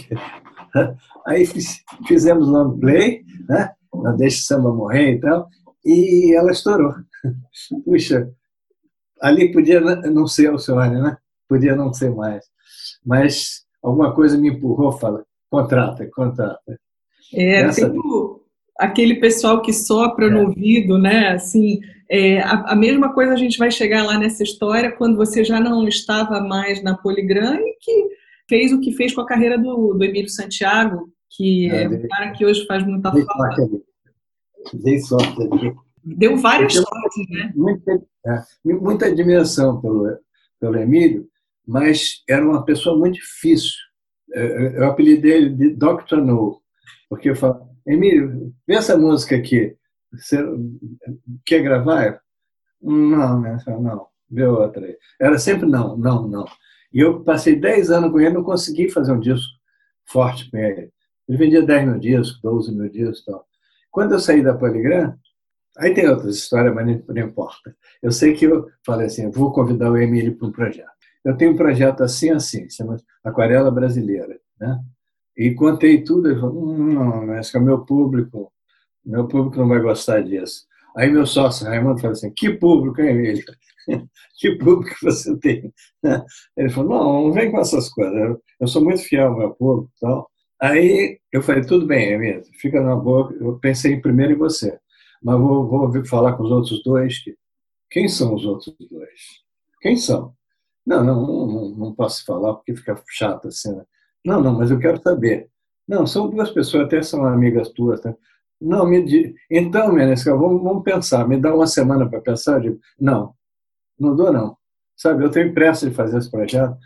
[SPEAKER 3] Aí fizemos long play, né? Não deixe o samba morrer e tal, e ela estourou. Puxa, ali podia não ser o Alcione, né? Podia não ser mais. Mas alguma coisa me empurrou, fala, contrata, contrata.
[SPEAKER 2] É, Essa... tipo aquele pessoal que sopra é. no ouvido, né? Assim, é, a, a, mesma coisa a gente vai chegar lá nessa história quando você já não estava mais na Poligram e que fez o que fez com a carreira do, do Emílio Santiago, que é, é um cara que hoje faz muita falta.
[SPEAKER 3] Dei sorte ali.
[SPEAKER 2] Deu várias sortes, né?
[SPEAKER 3] Muita, é, muita admiração pelo, pelo Emílio, mas era uma pessoa muito difícil. Eu apelidei ele de Dr. No, porque eu falo, Emílio, vê essa música aqui. Você quer gravar? Não, né? Não, vê outra aí. Era sempre não, não, não. E eu passei 10 anos com ele, não consegui fazer um disco forte com ele. Ele vendia 10 mil discos, 12 mil discos e tal. Quando eu saí da Poligram, aí tem outras histórias, mas não importa. Eu sei que eu falei assim, vou convidar o Emílio para um projeto. Eu tenho um projeto assim, assim, chama Aquarela Brasileira, né? E contei tudo, ele falou, hum, não, acho que é o meu público, meu público não vai gostar disso. Aí meu sócio, Raimundo, falou assim, que público, hein, ele? que público você tem? Ele falou, não, não vem com essas coisas, eu sou muito fiel ao meu público tal. Aí eu falei, tudo bem, Emílio, fica na boa, eu pensei primeiro em você, mas vou, vou falar com os outros dois. Que... Quem são os outros dois? Quem são? Não, não, não, não posso falar porque fica chato assim, né? Não, não, mas eu quero saber. Não, são duas pessoas, até são amigas tuas. Tá? Não, me então, Menescal, vamos, vamos pensar. Me dá uma semana para pensar? Eu digo, não, não dou não. Sabe, eu tenho pressa de fazer esse projeto.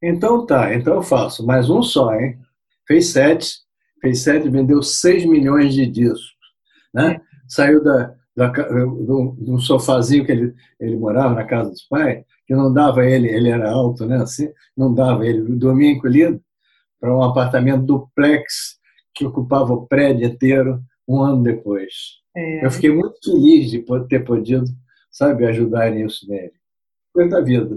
[SPEAKER 3] Então tá, então eu faço. Mais um só, hein? Fez sete, fez sete, vendeu seis milhões de discos. Né? Saiu da, da, do, um sofazinho que ele, ele morava na casa dos pais, que não dava ele, ele era alto, né? Assim, não dava ele, dormia encolhido para um apartamento duplex que ocupava o prédio inteiro um ano depois. É. Eu fiquei muito feliz de ter podido, sabe, ajudar nisso nele. Coisa da vida.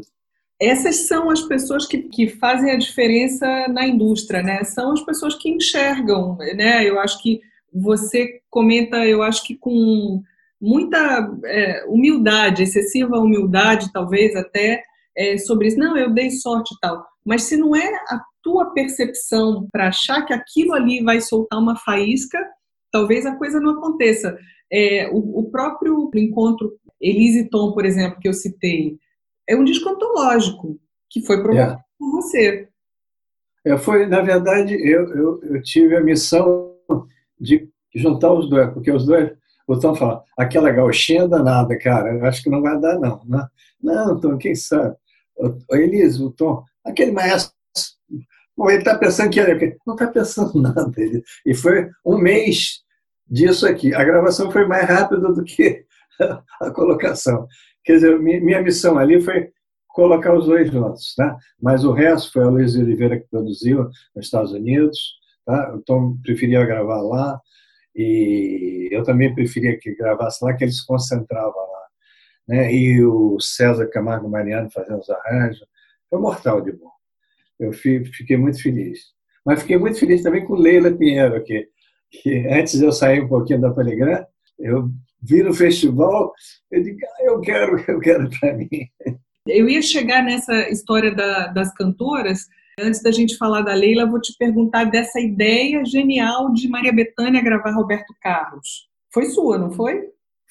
[SPEAKER 2] Essas são as pessoas que, que fazem a diferença na indústria, né? São as pessoas que enxergam, né? Eu acho que você comenta, eu acho que com muita é, humildade, excessiva humildade, talvez até, é, sobre isso. Não, eu dei sorte e tal. Mas se não é a tua percepção para achar que aquilo ali vai soltar uma faísca, talvez a coisa não aconteça. É, o, o, próprio encontro Elise Tom, por exemplo, que eu citei, é um disco antológico que foi provocado é. por você.
[SPEAKER 3] É, foi, na verdade, eu, eu, eu, tive a missão de juntar os dois, porque os dois, o Tom fala, aquela gauchinha danada, cara, eu acho que não vai dar, não. Né? Não, Tom, quem sabe? O, Elise, o Tom, aquele maestro ele está pensando que ele não está pensando nada. E foi um mês disso aqui. A gravação foi mais rápida do que a colocação. Quer dizer, minha missão ali foi colocar os dois juntos, tá? Mas o resto foi a Luiz Oliveira que produziu nos Estados Unidos, tá? Então preferia gravar lá e eu também preferia que gravasse lá, que ele se concentrava lá, né? E o César Camargo Mariano fazendo os arranjos, foi mortal de bom. Eu fiquei muito feliz. Mas fiquei muito feliz também com Leila Pinheiro, que, que antes de eu sair um pouquinho da Poligram, eu vi no festival, eu digo, ah, eu quero, eu quero para mim.
[SPEAKER 2] Eu ia chegar nessa história da, das cantoras. Antes da gente falar da Leila, vou te perguntar dessa ideia genial de Maria Bethânia gravar Roberto Carlos. Foi sua, não foi?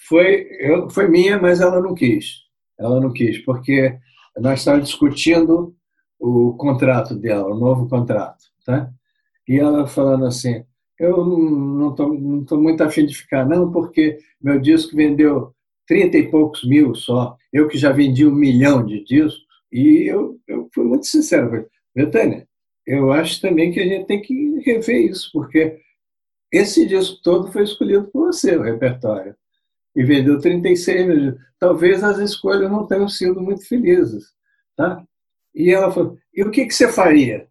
[SPEAKER 3] Foi, eu, foi minha, mas ela não quis. Ela não quis, porque nós estávamos discutindo o contrato dela, o novo contrato, tá? E ela falando assim, eu não estou não tô muito afim de ficar, não, porque meu disco vendeu trinta e poucos mil só, eu que já vendi um milhão de discos, e eu, eu fui muito sincero, Betânia, eu acho também que a gente tem que rever isso, porque esse disco todo foi escolhido por você, o repertório, e vendeu 36 mil. Talvez as escolhas não tenham sido muito felizes, tá? E ela falou: e o que, que você faria?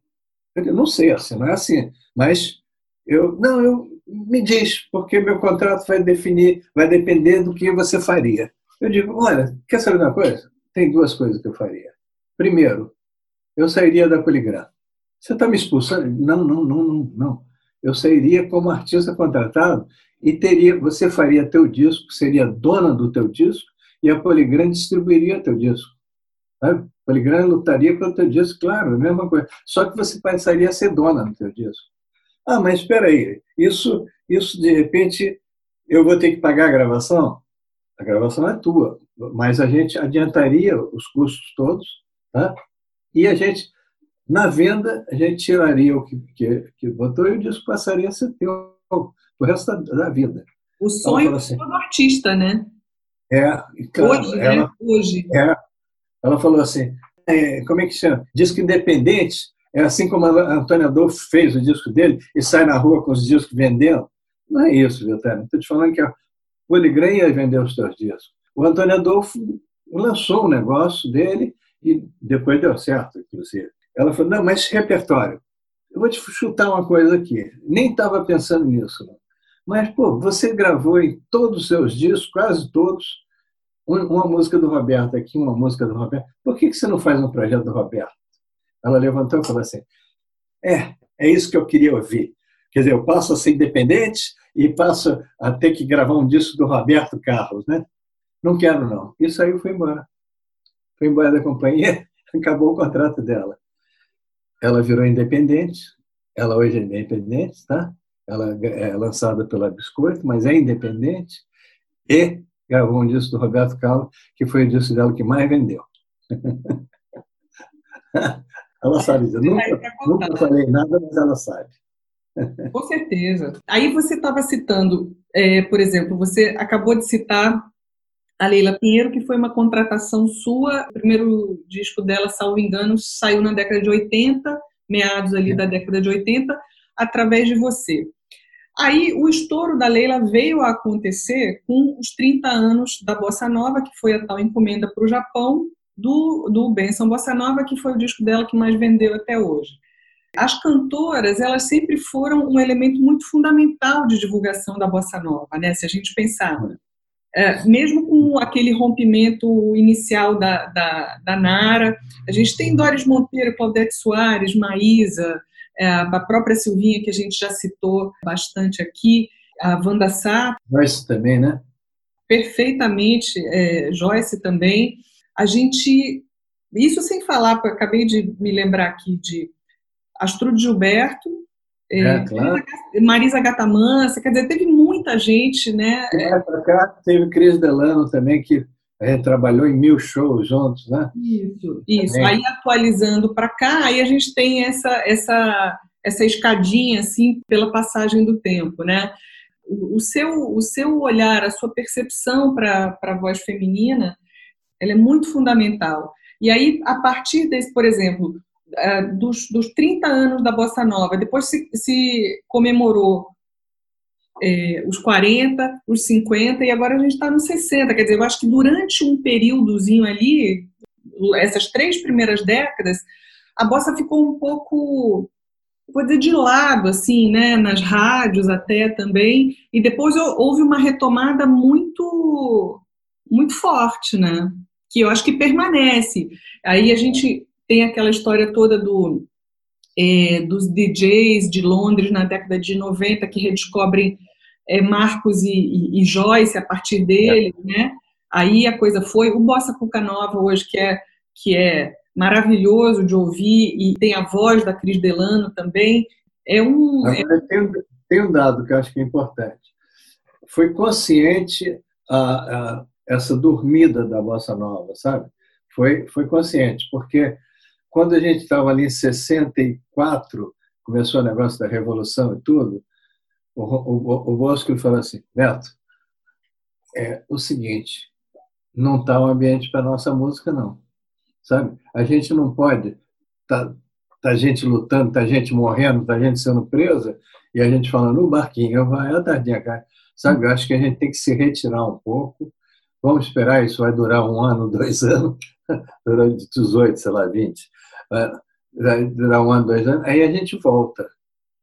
[SPEAKER 3] Eu disse, não sei, assim, não é assim. Mas eu, não, eu me diz, porque meu contrato vai definir, vai depender do que você faria. Eu digo: olha, quer saber uma coisa? Tem duas coisas que eu faria. Primeiro, eu sairia da Poligram. Você está me expulsando? Não, não, não, não, não. Eu sairia como artista contratado e teria, você faria teu disco, seria dona do teu disco e a Poligram distribuiria teu disco. Sabe? Poligram lutaria pelo teu disco, claro, a mesma coisa. Só que você passaria a ser dona do teu disco. Ah, mas espera aí, isso, isso de repente eu vou ter que pagar a gravação? A gravação é tua, mas a gente adiantaria os custos todos, tá? E a gente, na venda, a gente tiraria o que, que, que botou e o disco passaria a ser teu o resto da, da vida.
[SPEAKER 2] O sonho assim, do artista, né?
[SPEAKER 3] É,
[SPEAKER 2] Hoje, ela, né? Hoje.
[SPEAKER 3] É, ela falou assim, é, como é que chama? Disco independente, é assim como a Antônia Adolfo fez o disco dele e sai na rua com os discos vendendo. Não é isso, Vitória. Estou te falando que a Poligram ia vender os seus discos. O Antônio Adolfo lançou um negócio dele e depois deu certo, inclusive. Ela falou, não, mas repertório. Eu vou te chutar uma coisa aqui. Nem estava pensando nisso. Não. Mas, pô, você gravou em todos os seus discos, quase todos, uma música do Roberto aqui, uma música do Roberto. Por que você não faz um projeto do Roberto? Ela levantou e falou assim: É, é isso que eu queria ouvir. Quer dizer, eu passo a ser independente e passo a ter que gravar um disco do Roberto Carlos, né? Não quero, não. Isso aí foi embora. Foi embora da companhia, acabou o contrato dela. Ela virou independente, ela hoje é independente, tá? Ela é lançada pela Biscoito, mas é independente e gravou um disco do Roberto Carlos, que foi o disco dela que mais vendeu. ela sabe disso. Nunca, nunca falei nada, mas ela sabe.
[SPEAKER 2] Com certeza. Aí você estava citando, é, por exemplo, você acabou de citar a Leila Pinheiro, que foi uma contratação sua. O primeiro disco dela, salvo engano, saiu na década de 80, meados ali é. da década de 80, através de você. Aí o estouro da Leila veio a acontecer com os 30 anos da Bossa Nova, que foi a tal encomenda para o Japão, do, do Benção Bossa Nova, que foi o disco dela que mais vendeu até hoje. As cantoras, elas sempre foram um elemento muito fundamental de divulgação da bossa nova, né? Se a gente pensar, é, mesmo com aquele rompimento inicial da, da, da, Nara, a gente tem Doris Monteiro, Claudete Soares, Maísa, é, a própria Silvinha, que a gente já citou bastante aqui, a Wanda Sá.
[SPEAKER 3] Joyce também, né?
[SPEAKER 2] Perfeitamente, é, Joyce também. A gente, isso sem falar, acabei de me lembrar aqui de Astrude Gilberto,
[SPEAKER 3] é, é, claro.
[SPEAKER 2] Marisa Gatamansa, quer dizer, teve muita gente, né?
[SPEAKER 3] É, pra cá teve Cris Delano também, que gente trabalhou em mil shows juntos, né?
[SPEAKER 2] Isso, isso. Também. Aí atualizando para cá, aí a gente tem essa, essa, essa escadinha, assim, pela passagem do tempo, né? O, o seu, o seu olhar, a sua percepção para a voz feminina, ela é muito fundamental. E aí, a partir desse, por exemplo, é, dos, dos 30 anos da Bossa Nova, depois se, se comemorou é, os 40, os 50 e agora a gente está nos 60. Quer dizer, eu acho que durante um períodozinho ali, essas três primeiras décadas, a bossa ficou um pouco, vou dizer, de lado, assim, né, nas rádios até também, e depois houve uma retomada muito, muito forte, né, que eu acho que permanece. Aí a gente tem aquela história toda do, é, dos DJs de Londres na década de 90 que redescobrem é, Marcos e, e, e, Joyce a partir dele, é. né? Aí a coisa foi. O Bossa Cuca Nova hoje, que é, que é maravilhoso de ouvir, e tem a voz da Cris Delano também. É um.
[SPEAKER 3] É... Tem, tem, um dado que eu acho que é importante. Foi consciente a, a, essa dormida da Bossa Nova, sabe? Foi, foi consciente, porque quando a gente estava ali em 64, começou o negócio da revolução e tudo, o, o, o Bosco falou assim, Neto, é o seguinte, não está o um ambiente para nossa música, não. Sabe? A gente não pode tá, tá gente lutando, tá gente morrendo, tá gente sendo presa, e a gente falando, no barquinho, vai a tardinha. Sabe? Eu acho que a gente tem que se retirar um pouco. Vamos esperar, isso vai durar um ano, dois anos, durante 18, sei lá, 20 vai durar um ano, dois anos, aí a gente volta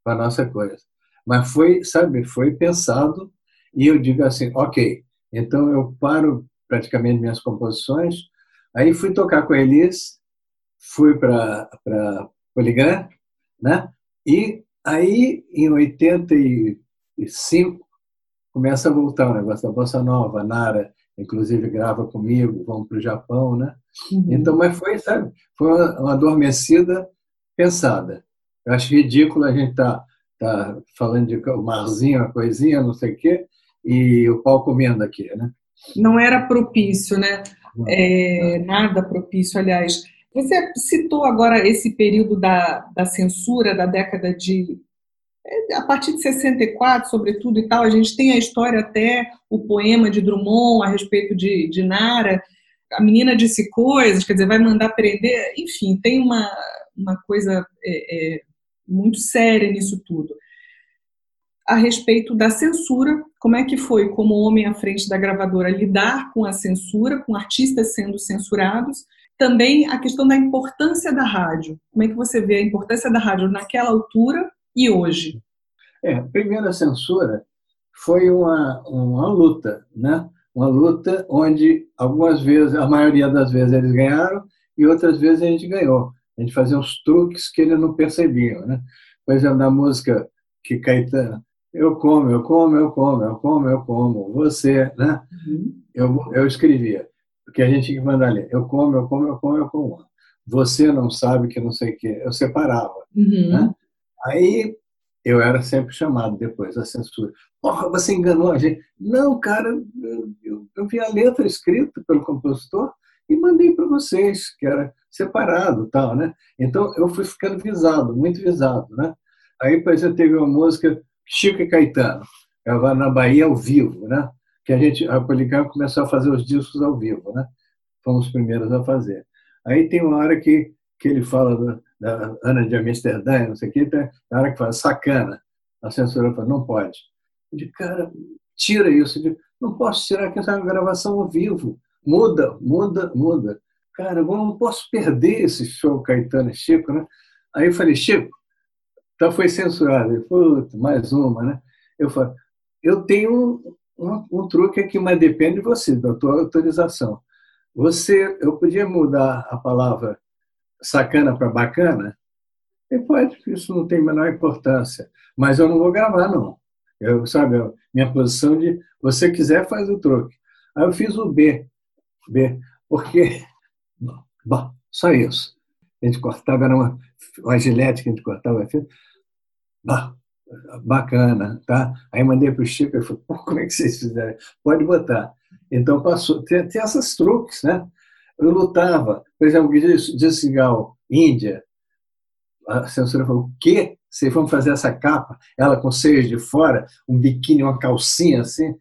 [SPEAKER 3] para a nossa coisa. Mas foi, sabe, foi pensado e eu digo assim, ok, então eu paro praticamente minhas composições, aí fui tocar com a Elis, fui para Poligram, né? E aí, em 85, começa a voltar o negócio da Bossa Nova, Nara, inclusive grava comigo, vamos para o Japão, né? Uhum. Então, mas foi, sabe, foi uma, uma adormecida pensada. Eu acho ridículo a gente estar tá, tá falando de marzinho, uma coisinha, não sei o quê, e o pau comendo aqui, né?
[SPEAKER 2] Não era propício, né? É, nada propício, aliás. Você citou agora esse período da, da censura da década de a partir de 64, sobretudo e tal, a gente tem a história até o poema de Drummond a respeito de, de Nara. A menina disse coisas, quer dizer, vai mandar prender. Enfim, tem uma, uma coisa é, é, muito séria nisso tudo. A respeito da censura, como é que foi, como homem à frente da gravadora, lidar com a censura, com artistas sendo censurados? Também a questão da importância da rádio. Como é que você vê a importância da rádio naquela altura e hoje?
[SPEAKER 3] É, a primeira censura foi uma, uma luta, né? Uma luta onde algumas vezes, a maioria das vezes eles ganharam e outras vezes a gente ganhou. A gente fazia uns truques que eles não percebiam, né? Por exemplo, na música que Caetano, eu como, eu como, eu como, eu como, eu como, você, né? Uhum. Eu, eu escrevia, porque a gente tinha que mandar ali, eu como, eu como, eu como, eu como. Você não sabe que não sei o quê. Eu separava. Uhum. Né? Aí eu era sempre chamado depois da censura. Porra, você enganou a gente. Não, cara, eu, eu, vi a letra escrita pelo compositor e mandei para vocês, que era separado tal, né? Então eu fui ficando visado, muito visado, né? Aí, por exemplo, teve uma música Chico e Caetano, ela na Bahia ao vivo, né? Que a gente, a Policarpo começou a fazer os discos ao vivo, né? Fomos os primeiros a fazer. Aí tem uma hora que, que ele fala da Ana de Amsterdã, não sei o que, tem a hora que fala sacana. A censura fala, não pode. Eu digo, cara, tira isso. Digo, não posso tirar, que essa é uma gravação ao vivo. Muda, muda, muda. Cara, eu não posso perder esse show Caetano e Chico, né? Aí eu falei, Chico, Então foi censurado. Puta, mais uma, né? Eu falei, eu tenho um, um, um, truque aqui, mas depende de você, da tua autorização. Você, eu podia mudar a palavra sacana para bacana? E pode, isso não tem a menor importância. Mas eu não vou gravar, não. Eu, sabe, minha posição de você quiser, faz o truque. Aí eu fiz o B. B, porque. Bom, só isso. A gente cortava, era uma, uma gilete que a gente cortava. Assim, bacana, tá? Aí mandei para o Chico, ele falou, como é que vocês fizeram? Pode botar. Então passou, tem, tem essas truques, né? Eu lutava, por exemplo, de Cigal, Índia, a censura falou, o quê? Vocês vão fazer essa capa? Ela com seios de fora, um biquíni, uma calcinha assim?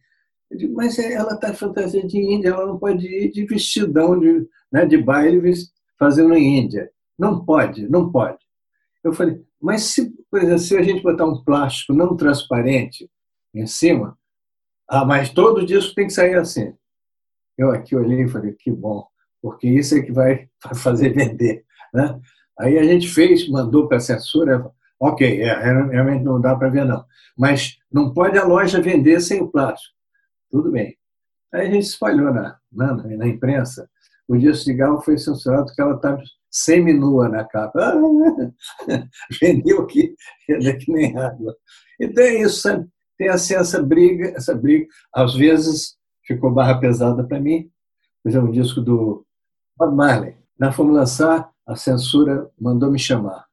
[SPEAKER 3] Eu digo, mas é, ela está fantasia de Índia, ela não pode ir de vestidão de, né, de baile fazendo em Índia. Não pode, não pode. Eu falei, mas se, por exemplo, se a gente botar um plástico não transparente em cima, ah, mas todo disco tem que sair assim. Eu aqui olhei e falei, que bom, porque isso é que vai fazer vender. Né? Aí a gente fez, mandou para a censura, ok, é, realmente não dá para ver não. Mas não pode a loja vender sem o plástico. Tudo bem. Aí a gente espalhou na, na, na imprensa. O de Gal foi censurado porque ela estava semi-nua na capa. Ah, vendeu que que nem água. Então é isso, sabe? Tem assim essa briga, essa briga. Às vezes ficou barra pesada para mim. Por exemplo, o disco do Bob Marley. Na fomos lançar, a censura mandou me chamar.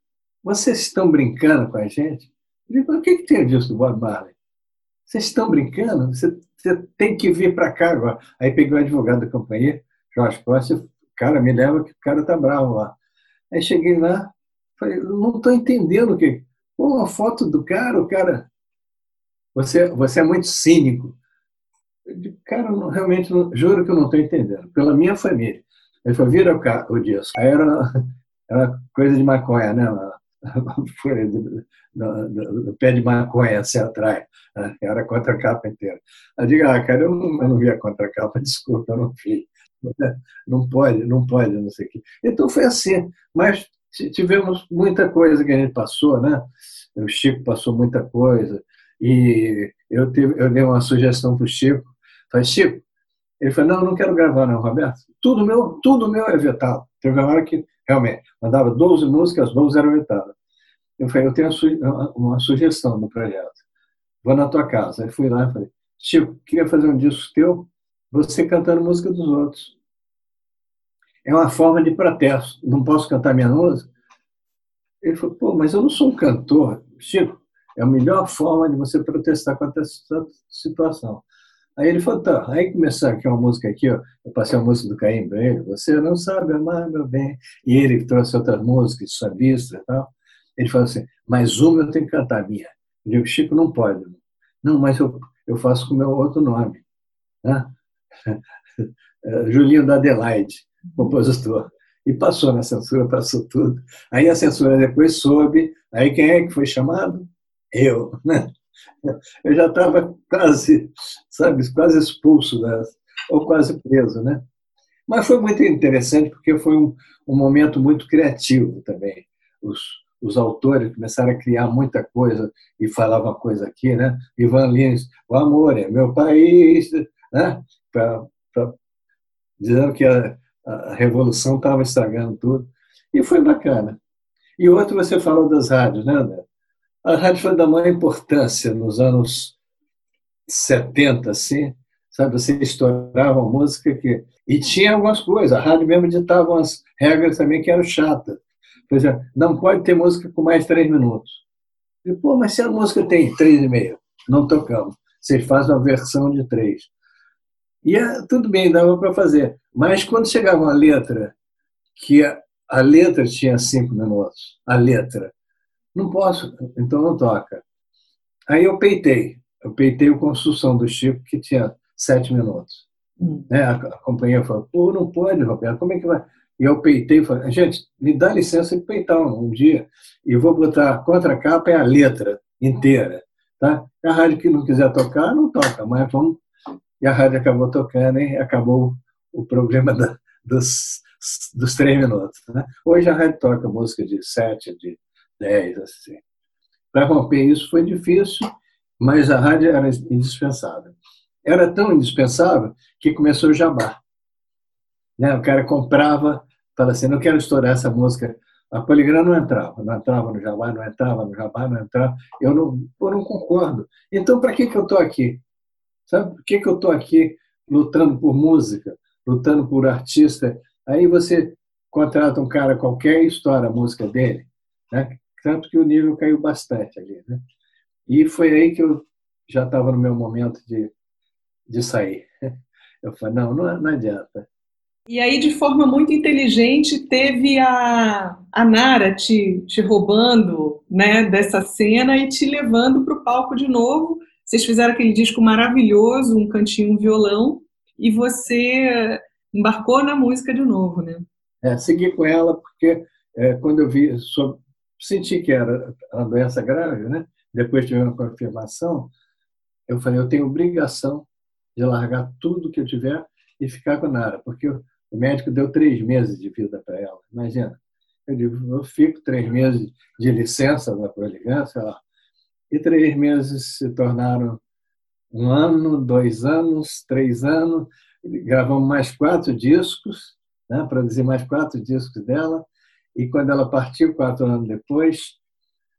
[SPEAKER 3] Vocês estão brincando com a gente? Eu digo, o que, que tem o disco do Bob Marley? Vocês estão brincando? Você, você tem que vir para cá agora. Aí peguei o advogado da companhia, Jorge Costa, cara, me leva que o cara tá bravo lá. Aí cheguei lá, falei, não estou entendendo o que. Pô, uma foto do cara, o cara. Você, você é muito cínico. Eu digo, cara, não, realmente, não, juro que eu não estou entendendo. Pela minha família. Ele falou, vira o, o disco. Aí era, era coisa de maconha, né? Do, do, do, pé de maconha assim atrás. Né? Era a capa inteira. Eu digo, ah, cara, eu não, eu não vi a contra capa, desculpa, eu não vi. Não pode, não pode, não sei o quê. Então foi assim. Mas tivemos muita coisa que a gente passou, né? O Chico passou muita coisa. E eu, tive, eu dei uma sugestão para o Chico. Falei, Chico, ele falou, não, não quero gravar não, Roberto. Tudo meu, tudo meu é vetado. Teve uma hora que, realmente, mandava 12 músicas, as 12 eram vetadas. Eu falei, eu tenho uma sugestão no projeto. Vou na tua casa. Aí fui lá e falei, Chico, queria fazer um disco teu você cantando música dos outros. É uma forma de protesto. Não posso cantar minha música? Ele falou, pô, mas eu não sou um cantor. Chico, é a melhor forma de você protestar contra essa situação. Aí ele falou, tá, aí começou aqui uma música aqui, ó, eu passei a música do Caim para ele, você não sabe amar meu bem, e ele trouxe outras músicas, sambista e tal, ele falou assim, mas uma eu tenho que cantar minha. Eu digo, Chico, não pode. Não, mas eu, eu faço com o meu outro nome. Né? Julinho da Adelaide, compositor. E passou na censura, passou tudo. Aí a censura depois soube. Aí quem é que foi chamado? Eu. Né? Eu já estava quase, sabe, quase expulso, ou quase preso, né? Mas foi muito interessante porque foi um, um momento muito criativo também. Os, os autores começaram a criar muita coisa e falavam coisa aqui, né? Ivan Lins, o amor é meu país, né? Pra, pra, dizendo que a, a revolução estava estragando tudo. E foi bacana. E outro, você falou das rádios, né, André? A rádio foi da maior importância nos anos 70, assim, sabe? Você estourava uma música que... E tinha algumas coisas, a rádio mesmo ditava umas regras também que eram chatas. Por exemplo, não pode ter música com mais de três minutos. E, Pô, mas se a música tem três e meio, não tocamos. Vocês fazem uma versão de três. E é, tudo bem, dava para fazer. Mas quando chegava uma letra, que a, a letra tinha cinco minutos, a letra, não posso, então não toca. Aí eu peitei, eu peitei o Construção do Chico, que tinha sete minutos. Hum. Né? A, a companhia falou, pô, não pode, Roberto, como é que vai? E eu peitei e falei, gente, me dá licença de peitar um, um dia, e vou botar contra capa é a letra inteira. Tá? A rádio que não quiser tocar, não toca, mas vamos e a rádio acabou tocando e acabou o problema da, dos, dos três minutos. Né? Hoje a rádio toca música de sete, de dez, assim. para romper isso foi difícil, mas a rádio era indispensável. Era tão indispensável que começou o jabá. Né? O cara comprava, falava assim, não quero estourar essa música. A Poligram não entrava, não entrava no jabá, não entrava no jabá, não entrava. Eu não, eu não concordo. Então, para que, que eu estou aqui? Sabe por que, que eu estou aqui lutando por música, lutando por artista? Aí você contrata um cara qualquer e estoura a música dele. Né? Tanto que o nível caiu bastante ali. Né? E foi aí que eu já estava no meu momento de, de sair. Eu falei, não, não, não adianta.
[SPEAKER 2] E aí, de forma muito inteligente, teve a, a Nara te, te roubando né, dessa cena e te levando para o palco de novo. Vocês fizeram aquele disco maravilhoso, um cantinho, um violão, e você embarcou na música de novo, né?
[SPEAKER 3] É, segui com ela porque é, quando eu vi, sobre, senti que era uma doença grave, né? Depois tive uma confirmação, eu falei, eu tenho obrigação de largar tudo que eu tiver e ficar com Nara, porque o médico deu três meses de vida para ela. Imagina. Eu digo, eu fico três meses de licença da proligância, lá. E três meses se tornaram um ano, dois anos, três anos. Gravamos mais quatro discos, né? produzi mais quatro discos dela. E quando ela partiu, quatro anos depois,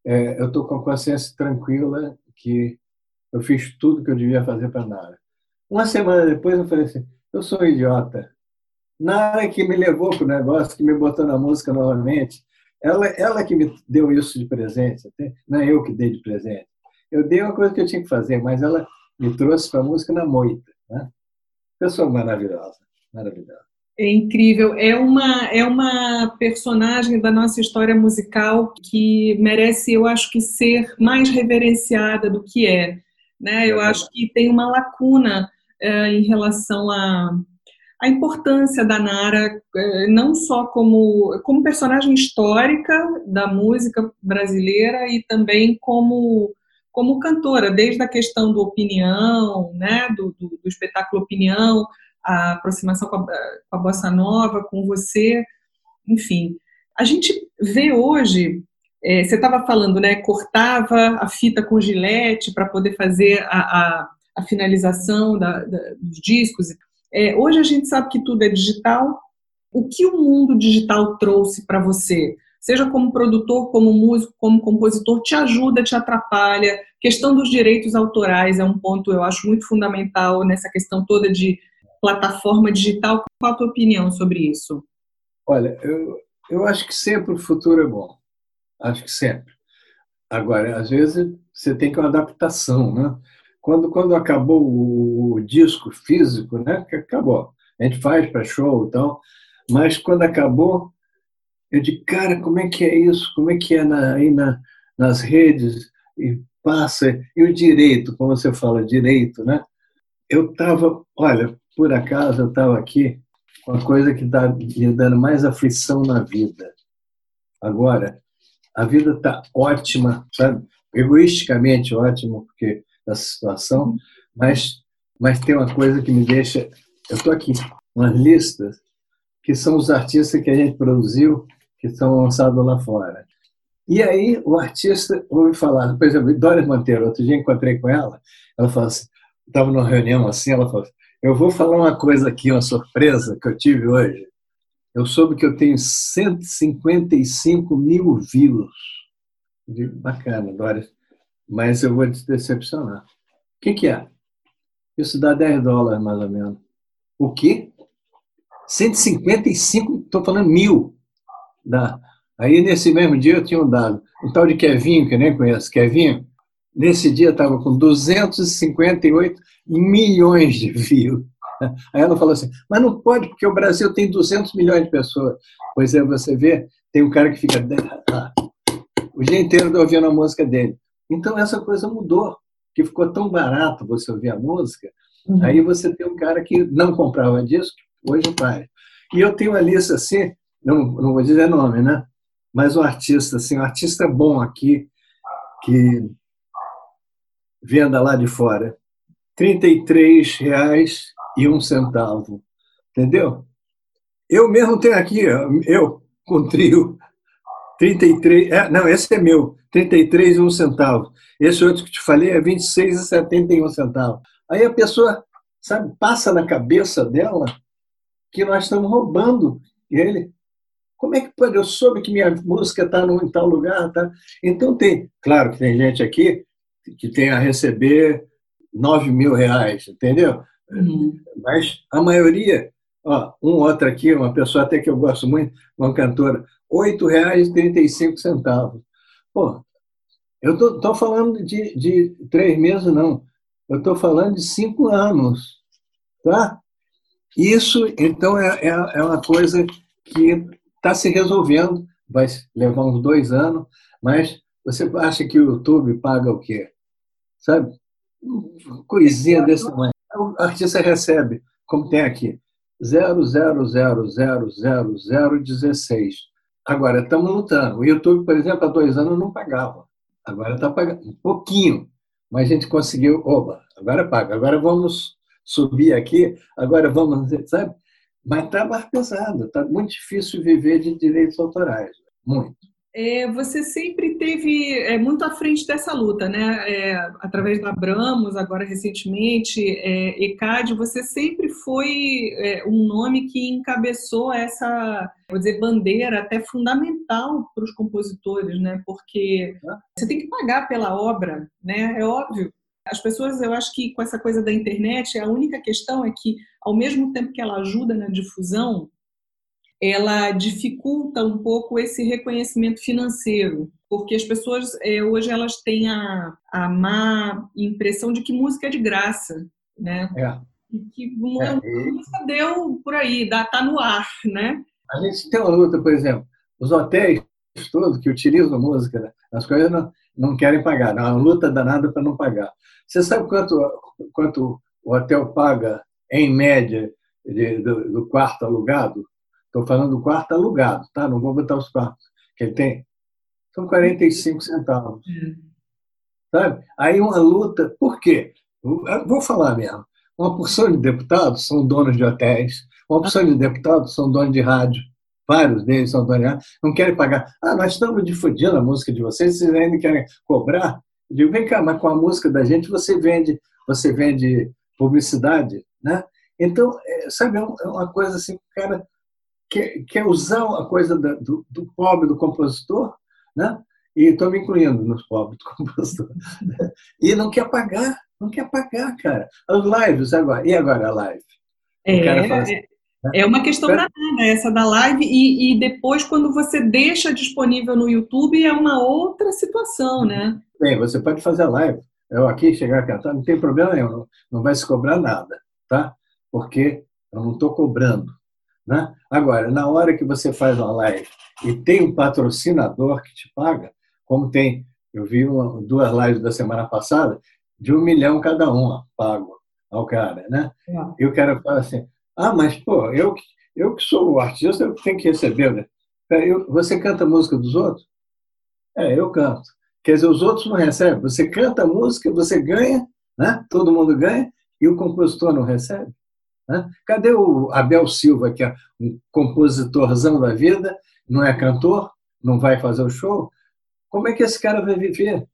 [SPEAKER 3] é, eu estou com a consciência tranquila que eu fiz tudo que eu devia fazer para Nara. Uma semana depois, eu falei assim: eu sou um idiota. Nara que me levou para o negócio, que me botou na música novamente. Ela, ela que me deu isso de presente, não é eu que dei de presente. Eu dei uma coisa que eu tinha que fazer, mas ela me trouxe para a música na moita. Né? Pessoa maravilhosa, maravilhosa.
[SPEAKER 2] É incrível. É uma, é uma personagem da nossa história musical que merece, eu acho que, ser mais reverenciada do que é. Né? Eu acho que tem uma lacuna é, em relação à a, a, importância da Nara, é, não só como, como personagem histórica da música brasileira e também como, como cantora, desde a questão do opinião, né? do, do, do espetáculo Opinião, a aproximação com a, com a bossa nova, com você, enfim. A gente vê hoje, é, você estava falando, né, cortava a fita com gilete para poder fazer a, a, a finalização da, da, dos discos. É, hoje a gente sabe que tudo é digital. O que o mundo digital trouxe para você? Seja como produtor, como músico, como compositor, te ajuda, te atrapalha. Questão dos direitos autorais é um ponto, eu acho, muito fundamental nessa questão toda de plataforma digital. Qual a tua opinião sobre isso?
[SPEAKER 3] Olha, eu, eu acho que sempre o futuro é bom. Acho que sempre. Agora, às vezes, você tem que uma adaptação, né? Quando, quando acabou o, o disco físico, né? Que acabou. A gente faz para show e tal, mas quando acabou, eu digo, cara, como é que é isso? Como é que é na, aí na, nas redes? E passa, e o direito, como você fala, direito, né? Eu estava, olha, por acaso eu estava aqui com a coisa que está me dando mais aflição na vida. Agora, a vida está ótima, sabe? egoisticamente ótima, porque da situação, mas, mas tem uma coisa que me deixa. Eu estou aqui, umas listas que são os artistas que a gente produziu, que estão lançados lá fora. E aí o artista ouve falar, por exemplo, Dória Monteiro, outro dia encontrei com ela, ela falou assim, estava numa reunião assim, ela falou assim, eu vou falar uma coisa aqui, uma surpresa que eu tive hoje. Eu soube que eu tenho 155 mil views. Bacana, Doris. Mas eu vou te decepcionar. O que, que é? Isso dá 10 dólares, mais ou menos. O quê? 155, estou falando mil. Dá. Aí, nesse mesmo dia, eu tinha um dado. Um tal de Kevinho, que eu nem conheço, Kevinho, Nesse dia estava com 258 milhões de views. Aí ela falou assim, mas não pode, porque o Brasil tem 200 milhões de pessoas. Pois é, você vê, tem um cara que fica o dia inteiro ouvindo a música dele. Então essa coisa mudou, que ficou tão barato você ouvir a música, uhum. aí você tem um cara que não comprava disco, hoje faz. E eu tenho uma lista assim, não, não vou dizer nome, né? Mas um artista, assim, um artista bom aqui, que venda lá de fora. R$ 33,01. Entendeu? Eu mesmo tenho aqui, eu com trio, 33, é, não, esse é meu, 33 e um centavo. Esse outro que te falei é 26 e 71 centavos. Aí a pessoa, sabe, passa na cabeça dela que nós estamos roubando ele. Como é que pode? Eu soube que minha música está em tal lugar, tá? Então tem, claro que tem gente aqui que tem a receber 9 mil reais, entendeu? Uhum. Mas a maioria, ó, um outro aqui, uma pessoa até que eu gosto muito, uma cantora, R$ 8,35. Pô, eu tô, tô falando de, de três meses, não. Eu estou falando de cinco anos, tá? Isso, então, é, é, é uma coisa que está se resolvendo, vai levar uns dois anos, mas você acha que o YouTube paga o quê? Sabe? Coisinha desse tamanho. O artista recebe, como tem aqui, 0,0000016. Agora, estamos lutando. O YouTube, por exemplo, há dois anos não pagava. Agora está pagando um pouquinho, mas a gente conseguiu. Oba, agora paga. Agora vamos subir aqui, agora vamos, sabe? Mas está mais pesado, está muito difícil viver de direitos autorais, muito.
[SPEAKER 2] É, você sempre teve é, muito à frente dessa luta, né? É, através da Abramos, agora recentemente, é, ECAD, você sempre foi é, um nome que encabeçou essa, vou dizer, bandeira até fundamental para os compositores, né? Porque você tem que pagar pela obra, né? É óbvio. As pessoas, eu acho que com essa coisa da internet, a única questão é que, ao mesmo tempo que ela ajuda na difusão, ela dificulta um pouco esse reconhecimento financeiro, porque as pessoas é, hoje elas têm a, a má impressão de que música é de graça, né?
[SPEAKER 3] É.
[SPEAKER 2] E que uma, é, e... música deu por aí, dá, tá no ar, né?
[SPEAKER 3] A gente tem uma luta, por exemplo, os hotéis todos que utilizam música, né? as coisas não, não querem pagar, não, é uma luta danada para não pagar. Você sabe quanto, quanto o hotel paga, em média, de, do, do quarto alugado? Estou falando do quarto alugado, tá? Não vou botar os quartos que ele tem. São 45 centavos. Sabe? Aí uma luta. Por quê? Vou falar mesmo. Uma porção de deputados são donos de hotéis, uma porção de deputados são donos de rádio, vários deles são donos de rádio, não querem pagar. Ah, nós estamos difundindo a música de vocês, vocês ainda querem cobrar? Eu digo, vem cá, mas com a música da gente você vende, você vende publicidade, né? Então, é, sabe, é, é uma coisa assim, cara quer, quer usar a coisa do, do pobre do compositor, né? e estou me incluindo nos pobres do compositor, e não quer pagar, não quer pagar, cara. As lives agora, e agora a live?
[SPEAKER 2] É, assim, né? é uma questão danada essa da live, e, e depois, quando você deixa disponível no YouTube, é uma outra situação, né?
[SPEAKER 3] Bem, você pode fazer a live. Eu aqui chegar a cantar, não tem problema nenhum, não, não vai se cobrar nada, tá? Porque eu não estou cobrando. Né? Agora, na hora que você faz uma live e tem um patrocinador que te paga, como tem, eu vi uma, duas lives da semana passada, de um milhão cada uma pago ao cara, né? É. E o cara fala assim, ah, mas, pô, eu, eu que sou o artista, eu tenho que receber, né? Eu, você canta a música dos outros? É, eu canto. Quer dizer, os outros não recebem. Você canta a música, você ganha, né? todo mundo ganha, e o compositor não recebe. Né? Cadê o Abel Silva, que é um compositorzão da vida, não é cantor, não vai fazer o show? Como é que esse cara vai viver?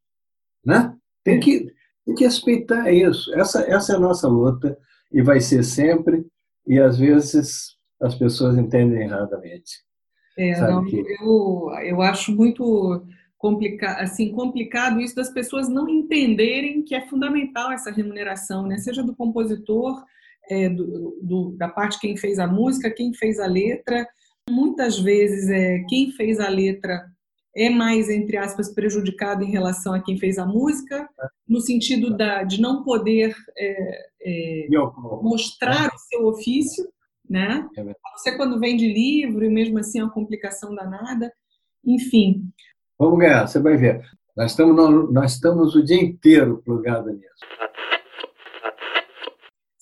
[SPEAKER 3] Né? Tem, que, tem que respeitar isso. Essa, essa é a nossa luta e vai ser sempre, e às vezes as pessoas entendem erradamente.
[SPEAKER 2] É, não, que... eu, eu acho muito complica assim, complicado isso das pessoas não entenderem que é fundamental essa remuneração, né? seja do compositor, é, do, do, da parte quem fez a música, quem fez a letra. Muitas vezes é, quem fez a letra é mais, entre aspas, prejudicado em relação a quem fez a música, no sentido da, de não poder é, é, mostrar o seu ofício, né? É você quando vende livro e mesmo assim é uma complicação danada. Enfim.
[SPEAKER 3] Vamos ganhar, você vai ver. Nós estamos, nós estamos o dia inteiro plugados nisso.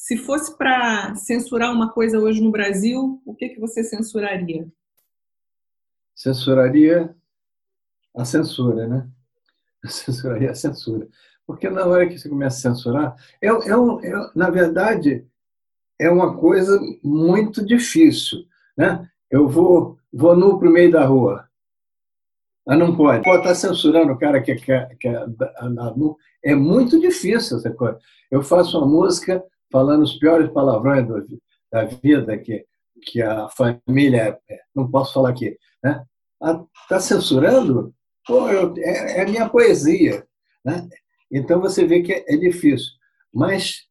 [SPEAKER 2] Se fosse para censurar uma coisa hoje no Brasil, o que, que você censuraria?
[SPEAKER 3] Censuraria a censura, né? Censuraria a censura. Porque na hora que você começa a censurar, é, é, um, é, na verdade, é uma coisa muito difícil. Né? Eu vou, vou nu para o meio da rua. Ah, não pode. Pode estar tá censurando o cara que, que, que é, é muito difícil essa coisa. Eu faço uma música falando os piores palavrões do, da vida que, que a família. É, não posso falar aqui. Né? Está censurando? Pô, eu, é, é minha poesia. Né? Então você vê que é, é difícil. Mas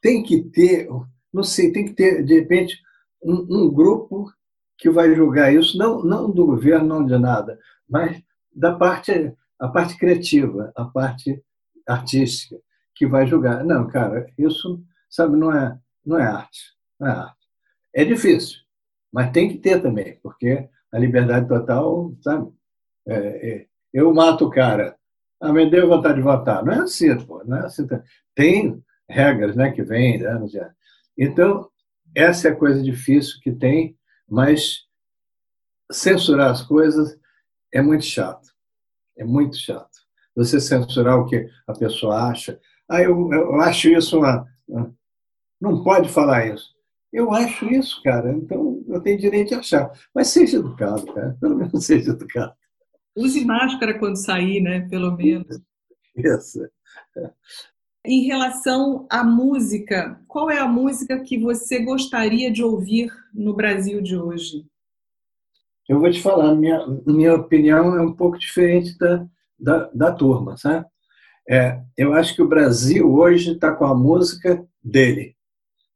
[SPEAKER 3] tem que ter, não sei, tem que ter, de repente, um, um grupo que vai julgar isso, não, não do governo, não de nada, mas da parte, a parte criativa, a parte artística, que vai julgar. Não, cara, isso, sabe, não é, não é arte. Não é arte. É difícil, mas tem que ter também, porque a liberdade total, sabe? É, é, eu mato o cara, ah, me deu vontade de votar. Não é assim, pô, não é assim. Tem regras né, que vêm. Né, então, essa é a coisa difícil que tem, mas censurar as coisas é muito chato. É muito chato. Você censurar o que a pessoa acha. Ah, eu, eu acho isso uma. Não pode falar isso. Eu acho isso, cara. Então eu tenho direito de achar. Mas seja educado, cara. Pelo menos seja educado.
[SPEAKER 2] Use máscara quando sair, né? Pelo menos.
[SPEAKER 3] Isso.
[SPEAKER 2] Em relação à música, qual é a música que você gostaria de ouvir no Brasil de hoje?
[SPEAKER 3] Eu vou te falar, minha, minha opinião é um pouco diferente da, da, da turma, sabe? É, eu acho que o Brasil hoje está com a música dele,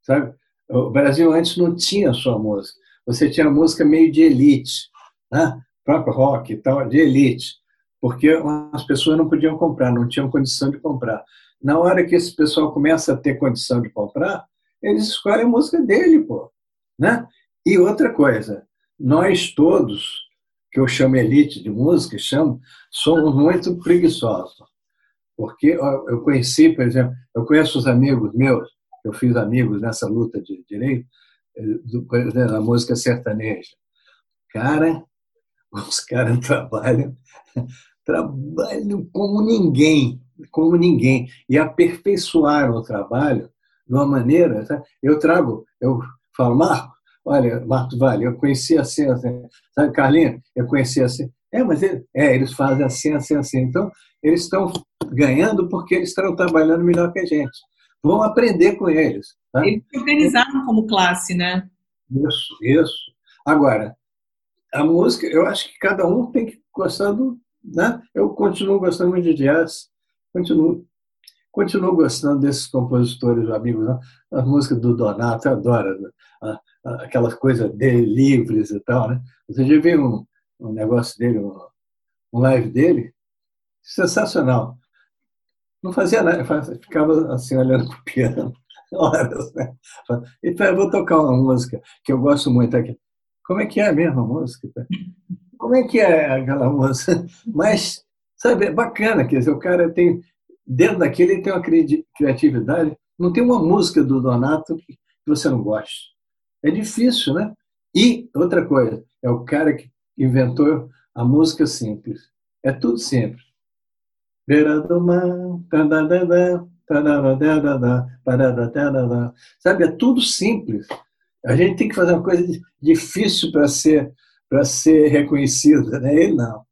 [SPEAKER 3] sabe? O Brasil antes não tinha sua música. Você tinha música meio de elite, né? próprio rock e tal, de elite, porque as pessoas não podiam comprar, não tinham condição de comprar. Na hora que esse pessoal começa a ter condição de comprar, eles escolhem a música dele, pô. Né? E outra coisa, nós todos, que eu chamo elite de música, chamo, somos muito preguiçosos. Porque eu conheci, por exemplo, eu conheço os amigos meus, eu fiz amigos nessa luta de direito, eh, da música sertaneja. Cara, os caras trabalham, trabalham como ninguém, como ninguém, e aperfeiçoaram o trabalho de uma maneira. Tá? Eu trago, eu falo, Marco, olha, Marco Vale, eu conheci assim, assim, sabe, Carlinhos, eu conheci assim. É, mas ele, é, eles fazem assim, assim, assim. Então, eles estão ganhando porque eles estão trabalhando melhor que a gente. Vão aprender com eles. Tá?
[SPEAKER 2] Eles se organizaram como classe, né?
[SPEAKER 3] Isso, isso. Agora, a música, eu acho que cada um tem que gostar do. Né? Eu continuo gostando muito de jazz, continuo, continuo gostando desses compositores amigos. Né? A música do Donato, eu adoro né? a, a, aquelas coisas dele, livres e tal. Né? Você já viu um, um negócio dele, um, um live dele? Sensacional. Não fazia nada, ficava assim olhando para o piano horas. Né? Então, eu vou tocar uma música que eu gosto muito aqui. Como é que é a mesma música? Como é que é aquela música? Mas, sabe, é bacana, quer dizer, o cara tem, dentro daquele, ele tem uma criatividade. Não tem uma música do Donato que você não goste. É difícil, né? E, outra coisa, é o cara que inventou a música simples. É tudo simples. Beira do mar, sabe, é tudo simples. A gente tem que fazer uma coisa difícil para ser para ser reconhecida, né? Ele não.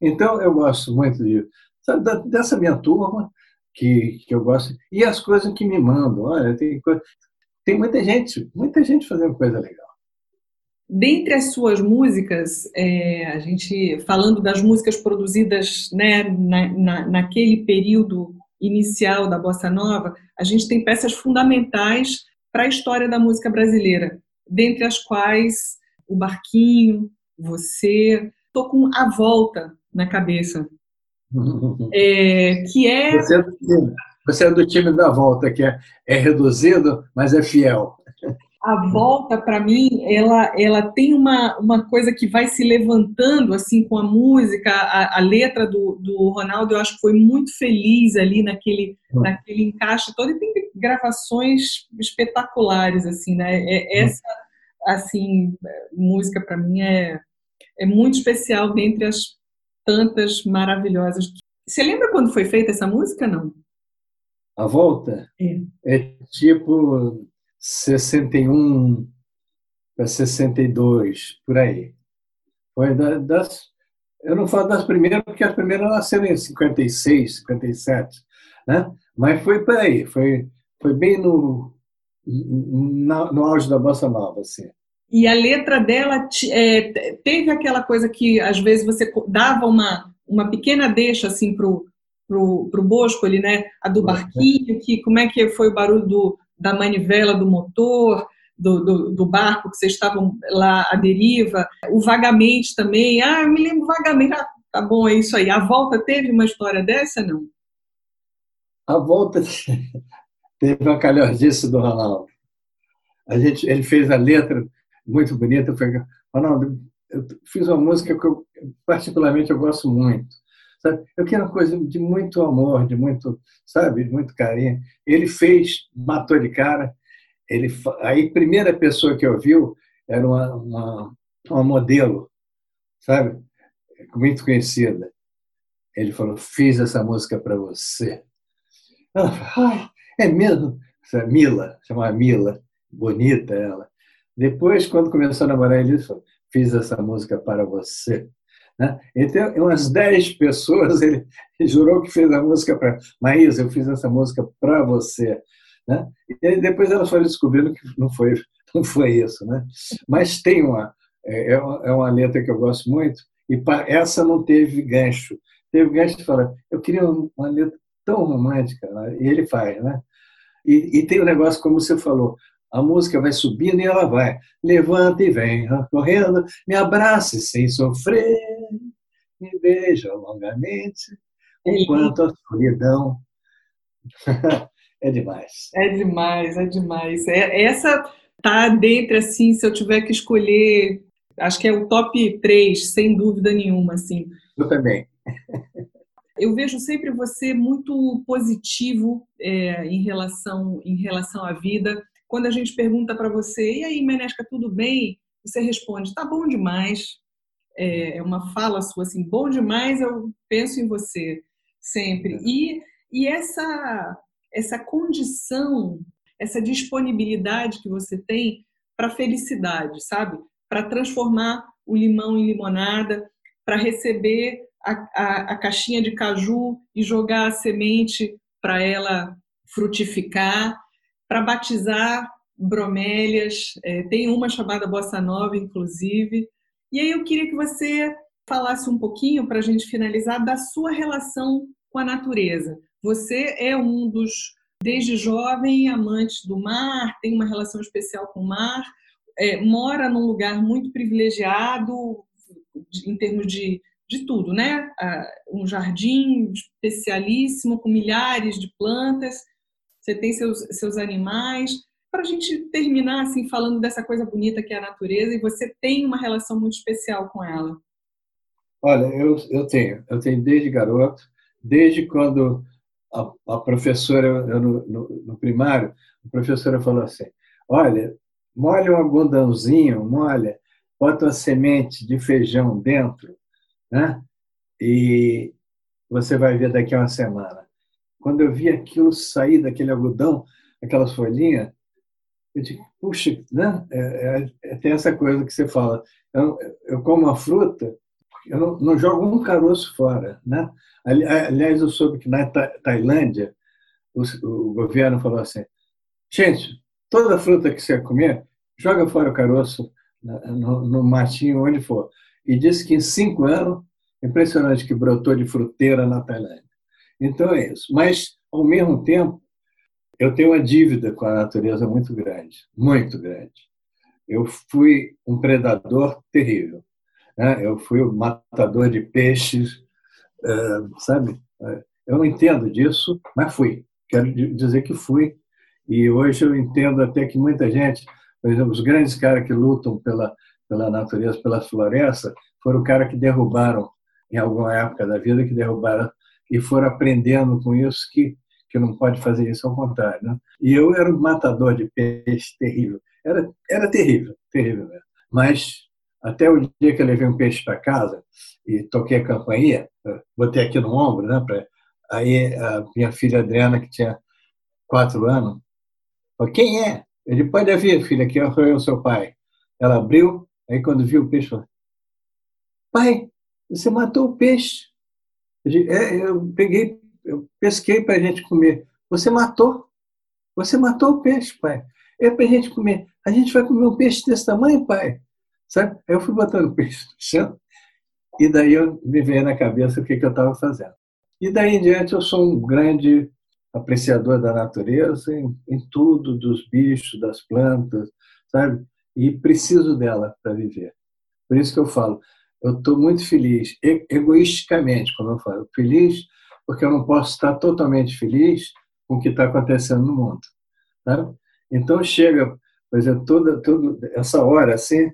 [SPEAKER 3] Então eu gosto muito de, sabe, dessa minha turma que, que eu gosto e as coisas que me mandam. Olha, tem coisa, tem muita gente, muita gente fazendo coisa legal.
[SPEAKER 2] Dentre as suas músicas, é, a gente falando das músicas produzidas né, na, na, naquele período inicial da bossa nova, a gente tem peças fundamentais para a história da música brasileira, dentre as quais o Barquinho, você, estou com a volta na cabeça, é, que é
[SPEAKER 3] você, é time, você, é do time da volta, que é, é reduzido, mas é fiel
[SPEAKER 2] a volta para mim ela ela tem uma, uma coisa que vai se levantando assim com a música a, a, letra do, do Ronaldo eu acho que foi muito feliz ali naquele hum. naquele encaixe todo e tem gravações espetaculares assim né é, hum. essa assim música para mim é é muito especial dentre as tantas maravilhosas você lembra quando foi feita essa música não
[SPEAKER 3] a volta
[SPEAKER 2] é,
[SPEAKER 3] é tipo 61 para 62, por aí. Foi das, Eu não falo das primeiras, porque as primeiras nasceram em 56, 57, né? Mas foi por aí, foi, foi bem no, no, no auge da bossa nova, assim.
[SPEAKER 2] E a letra dela é, teve aquela coisa que às vezes você dava uma, uma pequena deixa assim pro, pro, pro Bosco ali, né? A do barquinho, que como é que foi o barulho do, da manivela do motor, do, do, do, barco que vocês estavam lá à deriva, o vagamente também. Ah, eu me lembro vagamente. Ah, tá bom, é isso aí. A volta teve uma história dessa, não?
[SPEAKER 3] A volta teve uma calhordice do Ronaldo. A gente, ele fez a letra muito bonita. Eu falei, Ronaldo, eu fiz uma música que eu, particularmente eu gosto muito. Sabe? Eu quero uma coisa de muito amor, de muito, sabe, de muito carinho. Ele fez, matou de cara. Ele, aí, a primeira pessoa que ouviu era uma, uma, uma modelo, sabe, muito conhecida. Ele falou: Fiz essa música para você. Ela falou: É mesmo? Mila, chamava Mila, bonita ela. Depois, quando começou a namorar, ele falou: Fiz essa música para você. Né? Então, umas 10 pessoas, ele jurou que fez a música para. Maísa, eu fiz essa música para você. Né? E depois elas foram descobrindo que não foi, não foi isso. Né? Mas tem uma, é, é, é uma letra que eu gosto muito, e essa não teve gancho. Teve gancho de falar, eu queria uma letra tão romântica, né? e ele faz. Né? E, e tem o um negócio, como você falou, a música vai subindo e ela vai. Levanta e vem correndo, me abrace sem sofrer, me beija longamente, enquanto a solidão. é demais.
[SPEAKER 2] É demais, é demais. É, essa tá dentro, assim, se eu tiver que escolher, acho que é o top 3, sem dúvida nenhuma, assim.
[SPEAKER 3] Eu também.
[SPEAKER 2] Eu vejo sempre você muito positivo é, em, relação, em relação à vida quando a gente pergunta para você, e aí, Menesca, tudo bem? Você responde, tá bom demais. É, é uma fala sua assim, bom demais, eu penso em você sempre. E, e essa, essa condição, essa disponibilidade que você tem para felicidade, sabe? Para transformar o limão em limonada, para receber a, a, a, caixinha de caju e jogar a semente para ela frutificar, para batizar bromélias, é, tem uma chamada Bossa Nova, inclusive. E aí eu queria que você falasse um pouquinho, para a gente finalizar, da sua relação com a natureza. Você é um dos, desde jovem, amantes do mar, tem uma relação especial com o mar, é, mora num lugar muito privilegiado em termos de, de tudo, né? Um jardim especialíssimo com milhares de plantas você tem seus, seus animais. Para a gente terminar assim falando dessa coisa bonita que é a natureza, e você tem uma relação muito especial com ela.
[SPEAKER 3] Olha, eu, eu tenho, eu tenho desde garoto, desde quando a, a professora, eu, no, no, no, primário, a professora falou assim: olha, molha um algodãozinho, molha, bota uma semente de feijão dentro, né? E você vai ver daqui a uma semana. Quando eu vi aquilo sair daquele algodão, aquelas folhinhas, eu disse, puxa, né? É, é, é, tem essa coisa que você fala. Eu, eu como a fruta, eu não, não, jogo um caroço fora. Né? Aliás, eu soube que na Tailândia, o, o governo falou assim: gente, toda fruta que você comer, joga fora o caroço no, no matinho, onde for. E disse que em cinco anos, impressionante que brotou de fruteira na Tailândia. Então é isso. Mas, ao mesmo tempo, eu tenho uma dívida com a natureza muito grande, muito grande. Eu fui um predador terrível. Né? Eu fui o um matador de peixes, sabe? Eu não entendo disso, mas fui. Quero dizer que fui. E hoje eu entendo até que muita gente, por exemplo, os grandes caras que lutam pela, pela natureza, pela floresta, foram caras que derrubaram, em alguma época da vida, que derrubaram e foram aprendendo com isso que, que não pode fazer isso ao contrário. Né? E eu era um matador de peixe terrível. Era, era terrível, terrível mesmo. Mas até o dia que eu levei um peixe para casa e toquei a campainha, botei aqui no ombro, né? Pra, aí a minha filha Adriana, que tinha quatro anos, falou, quem é? Ele pode vir, filha, aqui sou eu, seu pai. Ela abriu, aí quando viu o peixe, falou, pai, Você matou o peixe. É, eu peguei, eu pesquei para a gente comer. Você matou. Você matou o peixe, pai. É para a gente comer. A gente vai comer um peixe desse tamanho, pai. Sabe? Aí eu fui botando o peixe no chão. E daí eu me veio na cabeça o que, que eu estava fazendo. E daí em diante eu sou um grande apreciador da natureza em, em tudo, dos bichos, das plantas, sabe? E preciso dela para viver. Por isso que eu falo, eu estou muito feliz, egoisticamente, como eu falo, feliz porque eu não posso estar totalmente feliz com o que está acontecendo no mundo. Tá? Então chega, por exemplo, toda, toda essa hora assim,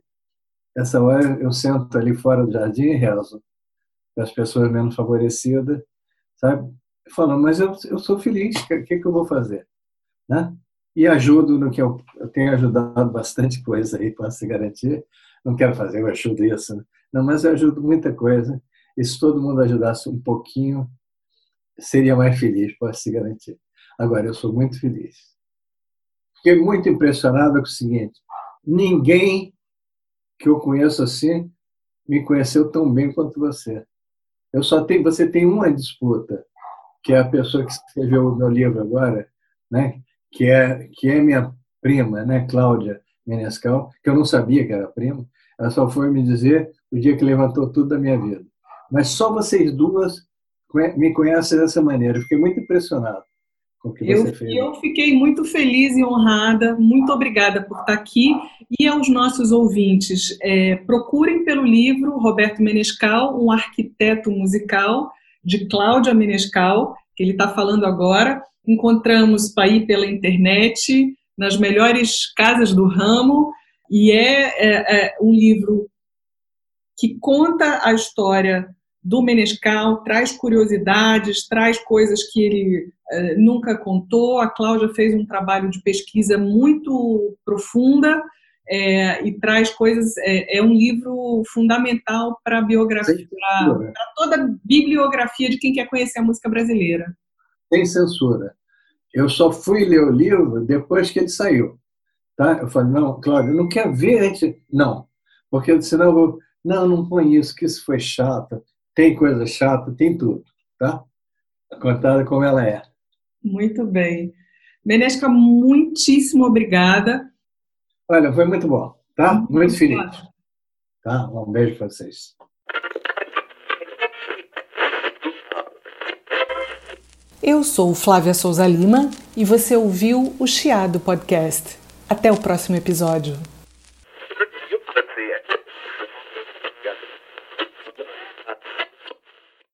[SPEAKER 3] essa hora eu sento ali fora do jardim e rezo para as pessoas menos favorecidas, sabe? Falando, mas eu, eu sou feliz, o que, que, que eu vou fazer? Né? E ajudo no que eu, eu tenho ajudado bastante coisa aí, posso garantir. Não quero fazer, eu ajudo isso. Né? Não, mas eu ajudo muita coisa. E se todo mundo ajudasse um pouquinho, seria mais feliz, posso te garantir. Agora, eu sou muito feliz. Fiquei muito impressionado com o seguinte: ninguém que eu conheço assim me conheceu tão bem quanto você. Eu só tenho, você tem uma disputa, que é a pessoa que escreveu o meu livro agora, né? Que é que é minha prima, né, Cláudia Menescal, que eu não sabia que era prima. Ela só foi me dizer o dia que levantou tudo da minha vida. Mas só vocês duas me conhecem dessa maneira. Fiquei muito impressionado com o que
[SPEAKER 2] eu,
[SPEAKER 3] você fez.
[SPEAKER 2] Eu fiquei muito feliz e honrada. Muito obrigada por estar aqui. E aos nossos ouvintes, é, procurem pelo livro Roberto Menescal, um arquiteto musical, de Cláudia Menescal, que ele está falando agora. Encontramos aí pela internet, nas melhores casas do ramo, e é, é, é um livro que conta a história do Menescal, traz curiosidades, traz coisas que ele eh, nunca contou. A Cláudia fez um trabalho de pesquisa muito profunda é, e traz coisas. É, é, um livro fundamental para biografia, para toda a bibliografia de quem quer conhecer a música brasileira.
[SPEAKER 3] Sem censura. Eu só fui ler o livro depois que ele saiu. Tá? Eu falei, não, Cláudia, não quero ver. Gente. Não, porque senão eu vou. Não, não põe isso, que isso foi chato. Tem coisa chata, tem tudo, tá? Contada como ela é.
[SPEAKER 2] Muito bem. Menesca, muitíssimo obrigada.
[SPEAKER 3] Olha, foi muito bom, tá? Muito, muito feliz. Tá? Um beijo para vocês.
[SPEAKER 4] Eu sou Flávia Souza Lima e você ouviu o Chiado Podcast. Até o próximo episódio.